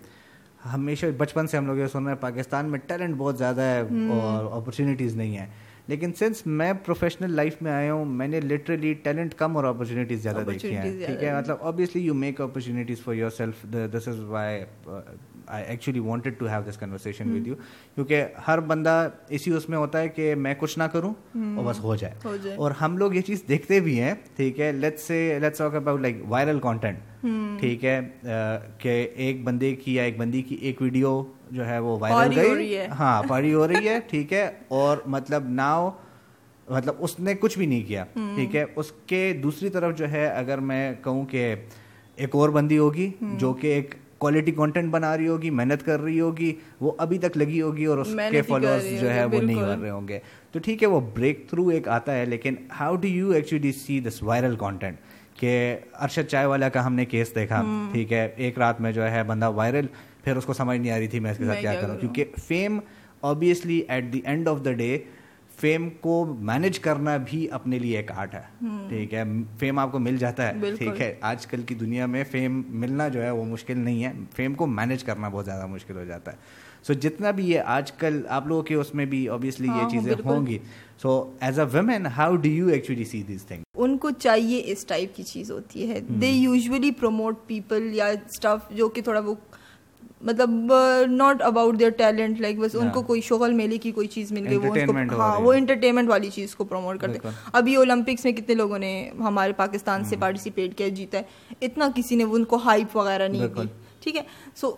ہمیشہ بچپن سے ہم لوگ یہ سن رہے ہیں پاکستان میں ٹیلنٹ بہت زیادہ ہے اور اپرچونیٹیز نہیں ہیں۔ لیکن سنس میں پروفیشنل لائف میں آیا ہوں میں نے لٹرلی ٹیلنٹ کم اور اپرچونیٹیز زیادہ دیکھی ہیں ٹھیک ہے؟ مطلب obviously you make opportunities for yourself this is why I actually wanted to have this conversation with you کیونکہ ہر بندہ اسی اس میں ہوتا ہے کہ میں کچھ نہ کروں اور بس ہو جائے۔ اور ہم لوگ یہ چیز دیکھتے بھی ہیں ٹھیک ہے let's say let's talk about like viral content ٹھیک ہے کہ ایک بندے کی یا ایک بندی کی ایک ویڈیو جو ہے وہ وائرل گئی۔ ہاں پاری ہو رہی ہے ٹھیک ہے۔ اور مطلب ناؤ مطلب اس نے کچھ بھی نہیں کیا۔ ٹھیک ہے اس کے دوسری طرف جو ہے اگر میں کہوں کہ ایک اور بندی ہوگی جو کہ ایک کوالٹی کانٹینٹ بنا رہی ہوگی محنت کر رہی ہوگی وہ ابھی تک لگی ہوگی اور اس کے فالوورس جو ہے وہ نہیں کر رہے ہوں گے۔ تو ٹھیک ہے وہ بریک تھرو ایک آتا ہے لیکن how do you actually see this viral content کہ ارشد چائے والا کا ہم نے کیس دیکھا ٹھیک ہے ایک رات میں جو ہے بندہ وائرل پھر اس کو سمجھ نہیں آ رہی تھی میں اس کے ساتھ کیا کروں کیونکہ fame obviously at the end of the day fame کو مینج کرنا بھی اپنے لیے ایک آرٹ ہے۔ ٹھیک ہے فیم آپ کو مل جاتا ہے۔ ٹھیک ہے آج کل کی دنیا میں فیم ملنا جو ہے وہ مشکل نہیں ہے۔ فیم کو مینج کرنا بہت زیادہ مشکل ہو جاتا ہے۔ سو جتنا بھی ہے آج کل آپ لوگوں کے اس میں بھی آبویسلی یہ چیزیں ہوں گی۔ So as a women how do you actually see this thing ان کو چاہیے اس ٹائپ کی چیز ہوتی ہے۔ دے یوزلی پروموٹ پیپل یا اسٹاف جو کہ تھوڑا وہ مطلب not about their talent like بس ان کو کوئی شغل میلے کی کوئی چیز مل گئی وہ ہاں وہ انٹرٹینمنٹ والی چیز کو پروموٹ کرتے ابھی اولمپکس میں کتنے لوگوں نے ہمارے پاکستان سے پارٹیسپیٹ کیا جیتا ہے۔ اتنا کسی نے ان کو ہائپ وغیرہ نہیں دی ٹھیک ہے؟ سو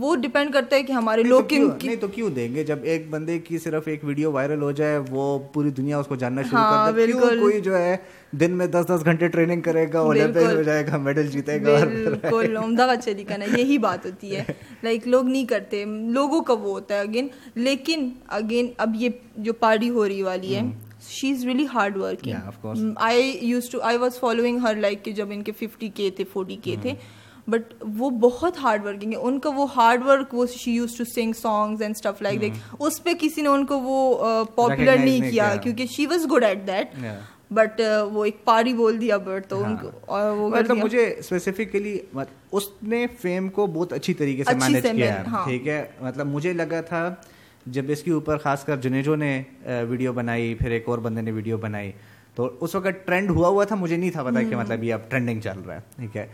وہ ڈپینڈ کرتا ہے کہ ہمارے لوگ نہیں تو کیوں دیں گے؟ جب ایک بندے کی صرف ایک ویڈیو وائرل ہو جائے وہ پوری دنیا اس کو جاننا شروع کر دے۔ کیوں کوئی جو ہے دن میں دس دس گھنٹے ٹریننگ کرے گا اولمپک ہو جائے گا میڈل جیتے گا بالکل عمدہ کا طریقہ نا یہی بات ہوتی ہے۔ لائک لوگ نہیں کرتے لوگوں کا وہ ہوتا ہے اگین لیکن اگین اب یہ جو پارٹی ہو رہی والی ہے she is really hard working I use to I was following her like کہ جب ان کے ففٹی کے تھے فورٹی کے تھے۔ بٹ وہ بہت ہارڈ ورکنگ ہے۔ ان کا وہ ہارڈ ورک وہ she used to sing songs and stuff like that اس پہ کسی نے ان کو وہ پاپولر نہیں کیا کیونکہ she was good at that but وہ ایک پاری بول دیا برٹ تو ان کو اور وہ مطلب مجھے اسپیسیفکلی اس نے فیم کو بہت اچھی طریقے سے مینج کیا ہے۔ ٹھیک ہے۔ مطلب مجھے لگا تھا جب اس کے اوپر خاص کر جنیجو نے ویڈیو بنائی پھر ایک اور بندے نے ویڈیو بنائی تو اس وقت ٹرینڈ ہوا ہوا تھا مجھے نہیں تھا پتا کہ مطلب یہ اب ٹرینڈنگ چل رہا ہے۔ ٹھیک ہے۔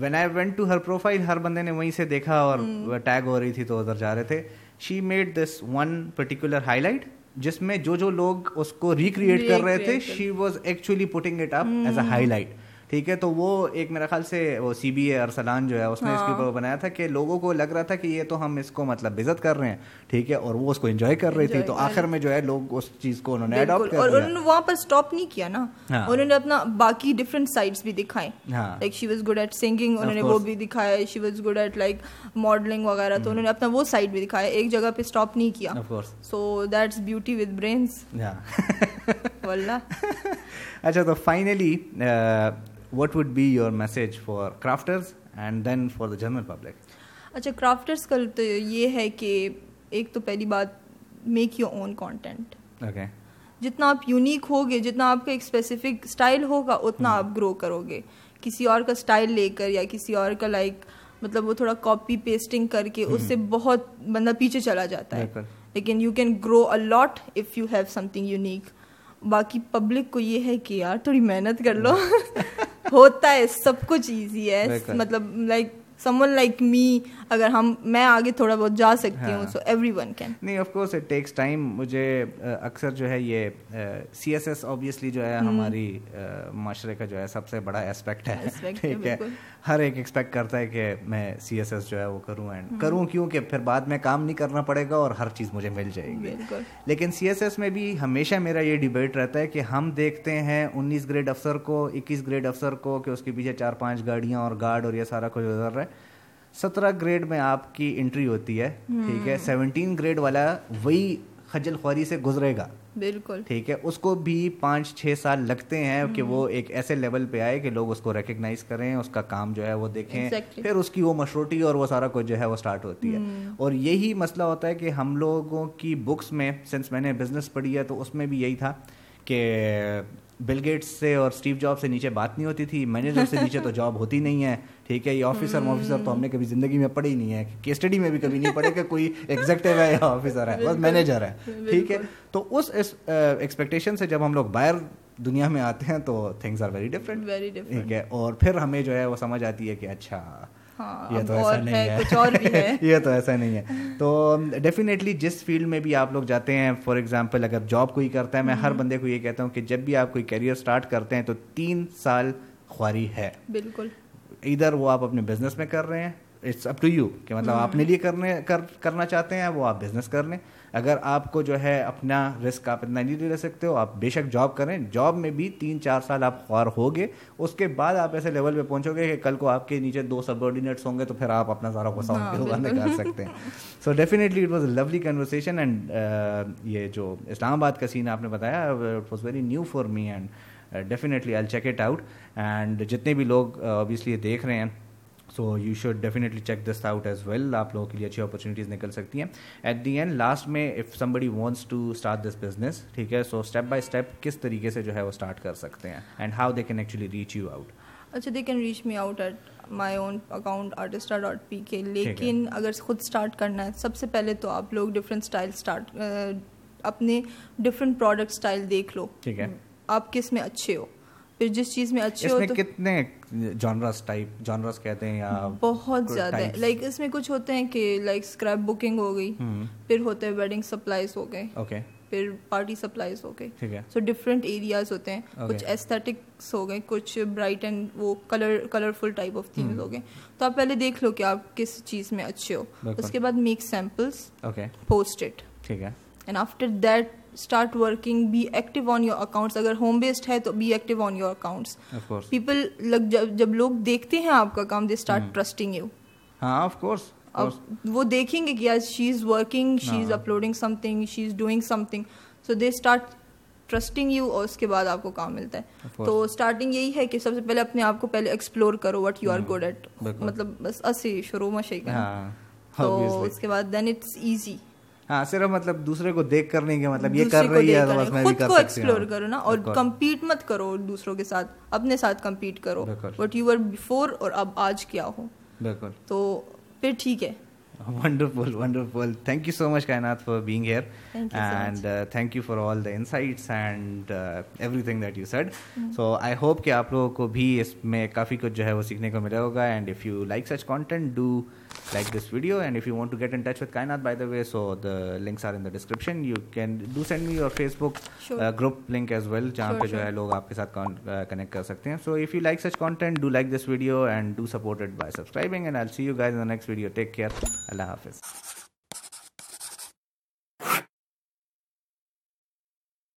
When I went to her profile ہر بندے نے وہیں سے دیکھا اور ٹیگ ہو رہی تھی تو ادھر جا رہے تھے۔ She made this one particular highlight جس میں جو جو لوگ اس کو ریکریٹ کر رہے تھے she was actually putting it up as a highlight ٹھیک ہے تو وہ ایک میرا خیال سے وہ سی بی اے ارسلان جو ہے اس نے اس کے اوپر بنایا تھا کہ لوگوں کو لگ رہا تھا کہ یہ تو ہم اس کو مطلب عزت کر رہے ہیں ٹھیک ہے اور وہ اس کو انجوائے کر رہی تھی۔ تو آخر میں جو ہے لوگ اس چیز کو انہوں نے اڈاپٹ کر اور انہوں نے وہاں پر اسٹاپ نہیں کیا نا۔ انہوں نے اپنا باقی ڈفرینٹ سائڈس بھی دکھائے۔ Like she was good at singing انہوں نے وہ بھی دکھایا۔ She was good at like modelling وغیرہ تو انہوں نے اپنا وہ سائڈ بھی دکھایا۔ ایک جگہ پہ اسٹاپ نہیں کیا۔ So that's beauty with brains اچھا تو finally what would be your message for crafters and then for the general public اچھا کرافٹرس کا تو یہ ہے کہ ایک تو پہلی بات make your own content okay جتنا آپ یونیک ہوگے جتنا آپ کا ایک اسپیسیفک اسٹائل ہوگا اتنا آپ گرو کرو گے کسی اور کا اسٹائل لے کر یا کسی اور کا لائک مطلب وہ تھوڑا کاپی پیسٹنگ کر کے اس سے بہت بندہ پیچھے چلا جاتا ہے۔ لیکن you can grow a lot if you have something unique باقی پبلک کو یہ ہے کہ یار تھوڑی محنت کر لو۔ ہوتا ہے سب کچھ ایزی ہے۔ مطلب like someone like me اگر ہم میں آگے تھوڑا بہت جا سکتی ہوں سو ایوری ون کین نہیں of course it takes time مجھے اکثر جو ہے یہ سی ایس ایس آبویسلی جو ہے ہماری معاشرے کا جو ہے سب سے بڑا اسپیکٹ ہے۔ ٹھیک ہے۔ ہر ایک ایکسپیکٹ کرتا ہے کہ میں سی ایس ایس جو ہے وہ کروں اینڈ کروں کیوں کہ پھر بعد میں کام نہیں کرنا پڑے گا اور ہر چیز مجھے مل جائے گی۔ لیکن سی ایس ایس میں بھی ہمیشہ میرا یہ ڈبیٹ رہتا ہے کہ ہم دیکھتے ہیں انیس گریڈ افسر کو اکیس گریڈ افسر کو کہ اس کے پیچھے چار پانچ گاڑیاں اور گارڈ اور یہ سارا کچھ گزر رہا ہے۔ سترہ گریڈ میں آپ کی انٹری ہوتی ہے ٹھیک ہے؟ سیونٹین گریڈ والا وہی خجل خواری سے گزرے گا۔ بالکل۔ ٹھیک ہے؟ اس کو بھی پانچ چھ سال لگتے ہیں کہ وہ ایک ایسے لیول پہ آئے کہ لوگ اس کو ریکگنائز کریں اس کا کام جو ہے وہ دیکھیں۔ پھر اس کی وہ مشروٹی اور وہ سارا کچھ جو ہے وہ اسٹارٹ ہوتی ہے۔ اور یہی مسئلہ ہوتا ہے کہ ہم لوگوں کی بکس میں سنس میں نے بزنس پڑھی ہے تو اس میں بھی یہی تھا کہ بل گیٹس سے اور اسٹیو جاب سے نیچے بات نہیں ہوتی تھی مینیجر سے نیچے تو جاب ہوتی نہیں ہے ٹھیک ہے؟ یہ آفیسر آفیسر تو ہم نے کبھی زندگی میں پڑھی نہیں ہے کہ اسٹڈی میں بھی کبھی نہیں پڑھے کہ کوئی ایگزیکٹو ہے یا آفیسر ہے بس مینیجر ہے ٹھیک ہے؟ تو اس ایکسپیکٹیشن سے جب ہم لوگ باہر دنیا میں آتے ہیں تو تھنگس آر ویری ڈفرینٹ ٹھیک ہے؟ اور پھر ہمیں جو ہے وہ سمجھ آتی ہے کہ اچھا یہ تو ایسا نہیں ہے یہ تو ایسا نہیں ہے۔ تو ڈیفینیٹلی جس فیلڈ میں بھی آپ لوگ جاتے ہیں فار ایگزامپل اگر جاب کوئی کرتا ہے میں ہر بندے کو یہ کہتا ہوں کہ جب بھی آپ کوئی کیریئر اسٹارٹ کرتے ہیں تو تین سال خواری ہے۔ بالکل۔ ادھر وہ آپ اپنے بزنس میں کر رہے ہیں اٹس اپ ٹو یو کہ مطلب آپ اپنے لیے کرنے کرنا چاہتے ہیں وہ آپ بزنس کر لیں۔ اگر آپ کو جو ہے اپنا رسک آپ اتنا نہیں لے سکتے ہو آپ بے شک جاب کریں۔ جاب میں بھی تین چار سال آپ خوار ہوگے۔ اس کے بعد آپ ایسے لیول پہ پہنچو گے کہ کل کو آپ کے نیچے دو سب ہوں گے تو پھر آپ اپنا سارا غصہ ان کے کر سکتے ہیں۔ So definitely it was a lovely conversation and یہ جو اسلام آباد کا سین آپ نے بتایا it was very new for me and definitely I check it out and جتنے بھی لوگ اوبیسلی دیکھ رہے ہیں so you should definitely check this out as well آپ لوگوں کے لیے اچھی اپرچونیٹیز نکل سکتی ہیں. ایٹ دی اینڈ لاسٹ میں اف سم بڑی wants to start this business ٹھیک ہے. سو اسٹیپ بائی اسٹیپ کس طریقے سے جو ہے وہ اسٹارٹ کر سکتے ہیں and how they can actually reach you out اچھا they can reach me out at my own account Artista dot P K لیکن اگر خود اسٹارٹ کرنا ہے سب سے پہلے تو آپ لوگ ڈفرینٹ اسٹائل اسٹارٹ اپنے ڈفرینٹ پروڈکٹ اسٹائل دیکھ لو۔ ٹھیک ہے. آپ کس میں اچھے ہو؟ پھر جس چیز میں اچھے ہو کتنے جانرس ٹائپ جانرس کہتے ہیں یا بہت زیادہ لائک اس میں کچھ ہوتے ہیں کہ لائک اسکریپ بکنگ ہو گئی پھر ہوتے ہیں ویڈنگ سپلائز ہو گئے اوکے پھر پارٹی سپلائز ہو گئے۔ سو ڈفرینٹ ایریاز ہوتے ہیں۔ کچھ ایستھیٹکس ہو گئے کچھ برائٹ اینڈ وہ colour colourful type of themes ہو گئے۔ تو آپ پہلے دیکھ لو کہ آپ کس چیز میں اچھے ہو۔ اس کے بعد میک سیمپلس پوسٹ اٹ ٹھیک ہے۔ And after that start working be active on your accounts اگر ہوم بیسڈ ہے تو be active on your accounts people جب لوگ دیکھتے ہیں آپ کا کام دے اسٹارٹ ٹرسٹنگ یو ہاں آف کورس وہ دیکھیں گے کہ she is working she is uploading something she is doing something so they start trusting you اور اس کے بعد آپ کو کام ملتا ہے تو اسٹارٹنگ یہی ہے کہ سب سے پہلے اپنے آپ کو پہلے ایکسپلور کرو what you are good at مطلب بس اسی شروع میں شیخ تو اس کے بعد دین اٹس ایزی ہاں صرف مطلب دوسرے کو دیکھ کر نہیں کہ مطلب یہ کر رہی ہے بس میں خود کو ایکسپلور کرو نا اور کمپیٹ مت کرو دوسروں کے ساتھ اپنے ساتھ کمپیٹ کرو۔ وٹ یو آر بفور اور اب آج کیا ہو۔ بالکل تو پھر ٹھیک ہے۔ Wonderful wonderful thank you so much Kainat for being here and thank you for all the insights and everything that you said so I hope کہ آپ لوگوں کو بھی اس میں کافی کچھ جو ہے وہ سیکھنے کو ملا ہوگا. And if you like such content do like this video and if you want to get in touch with kainat by the way so the links are in the description you can do send me your facebook sure. uh, group link as well pe jo hai log aapke sath connect kar sakte hain so if you like such content do like this video and do support it by subscribing and i'll see you guys in the next video take care allah hafiz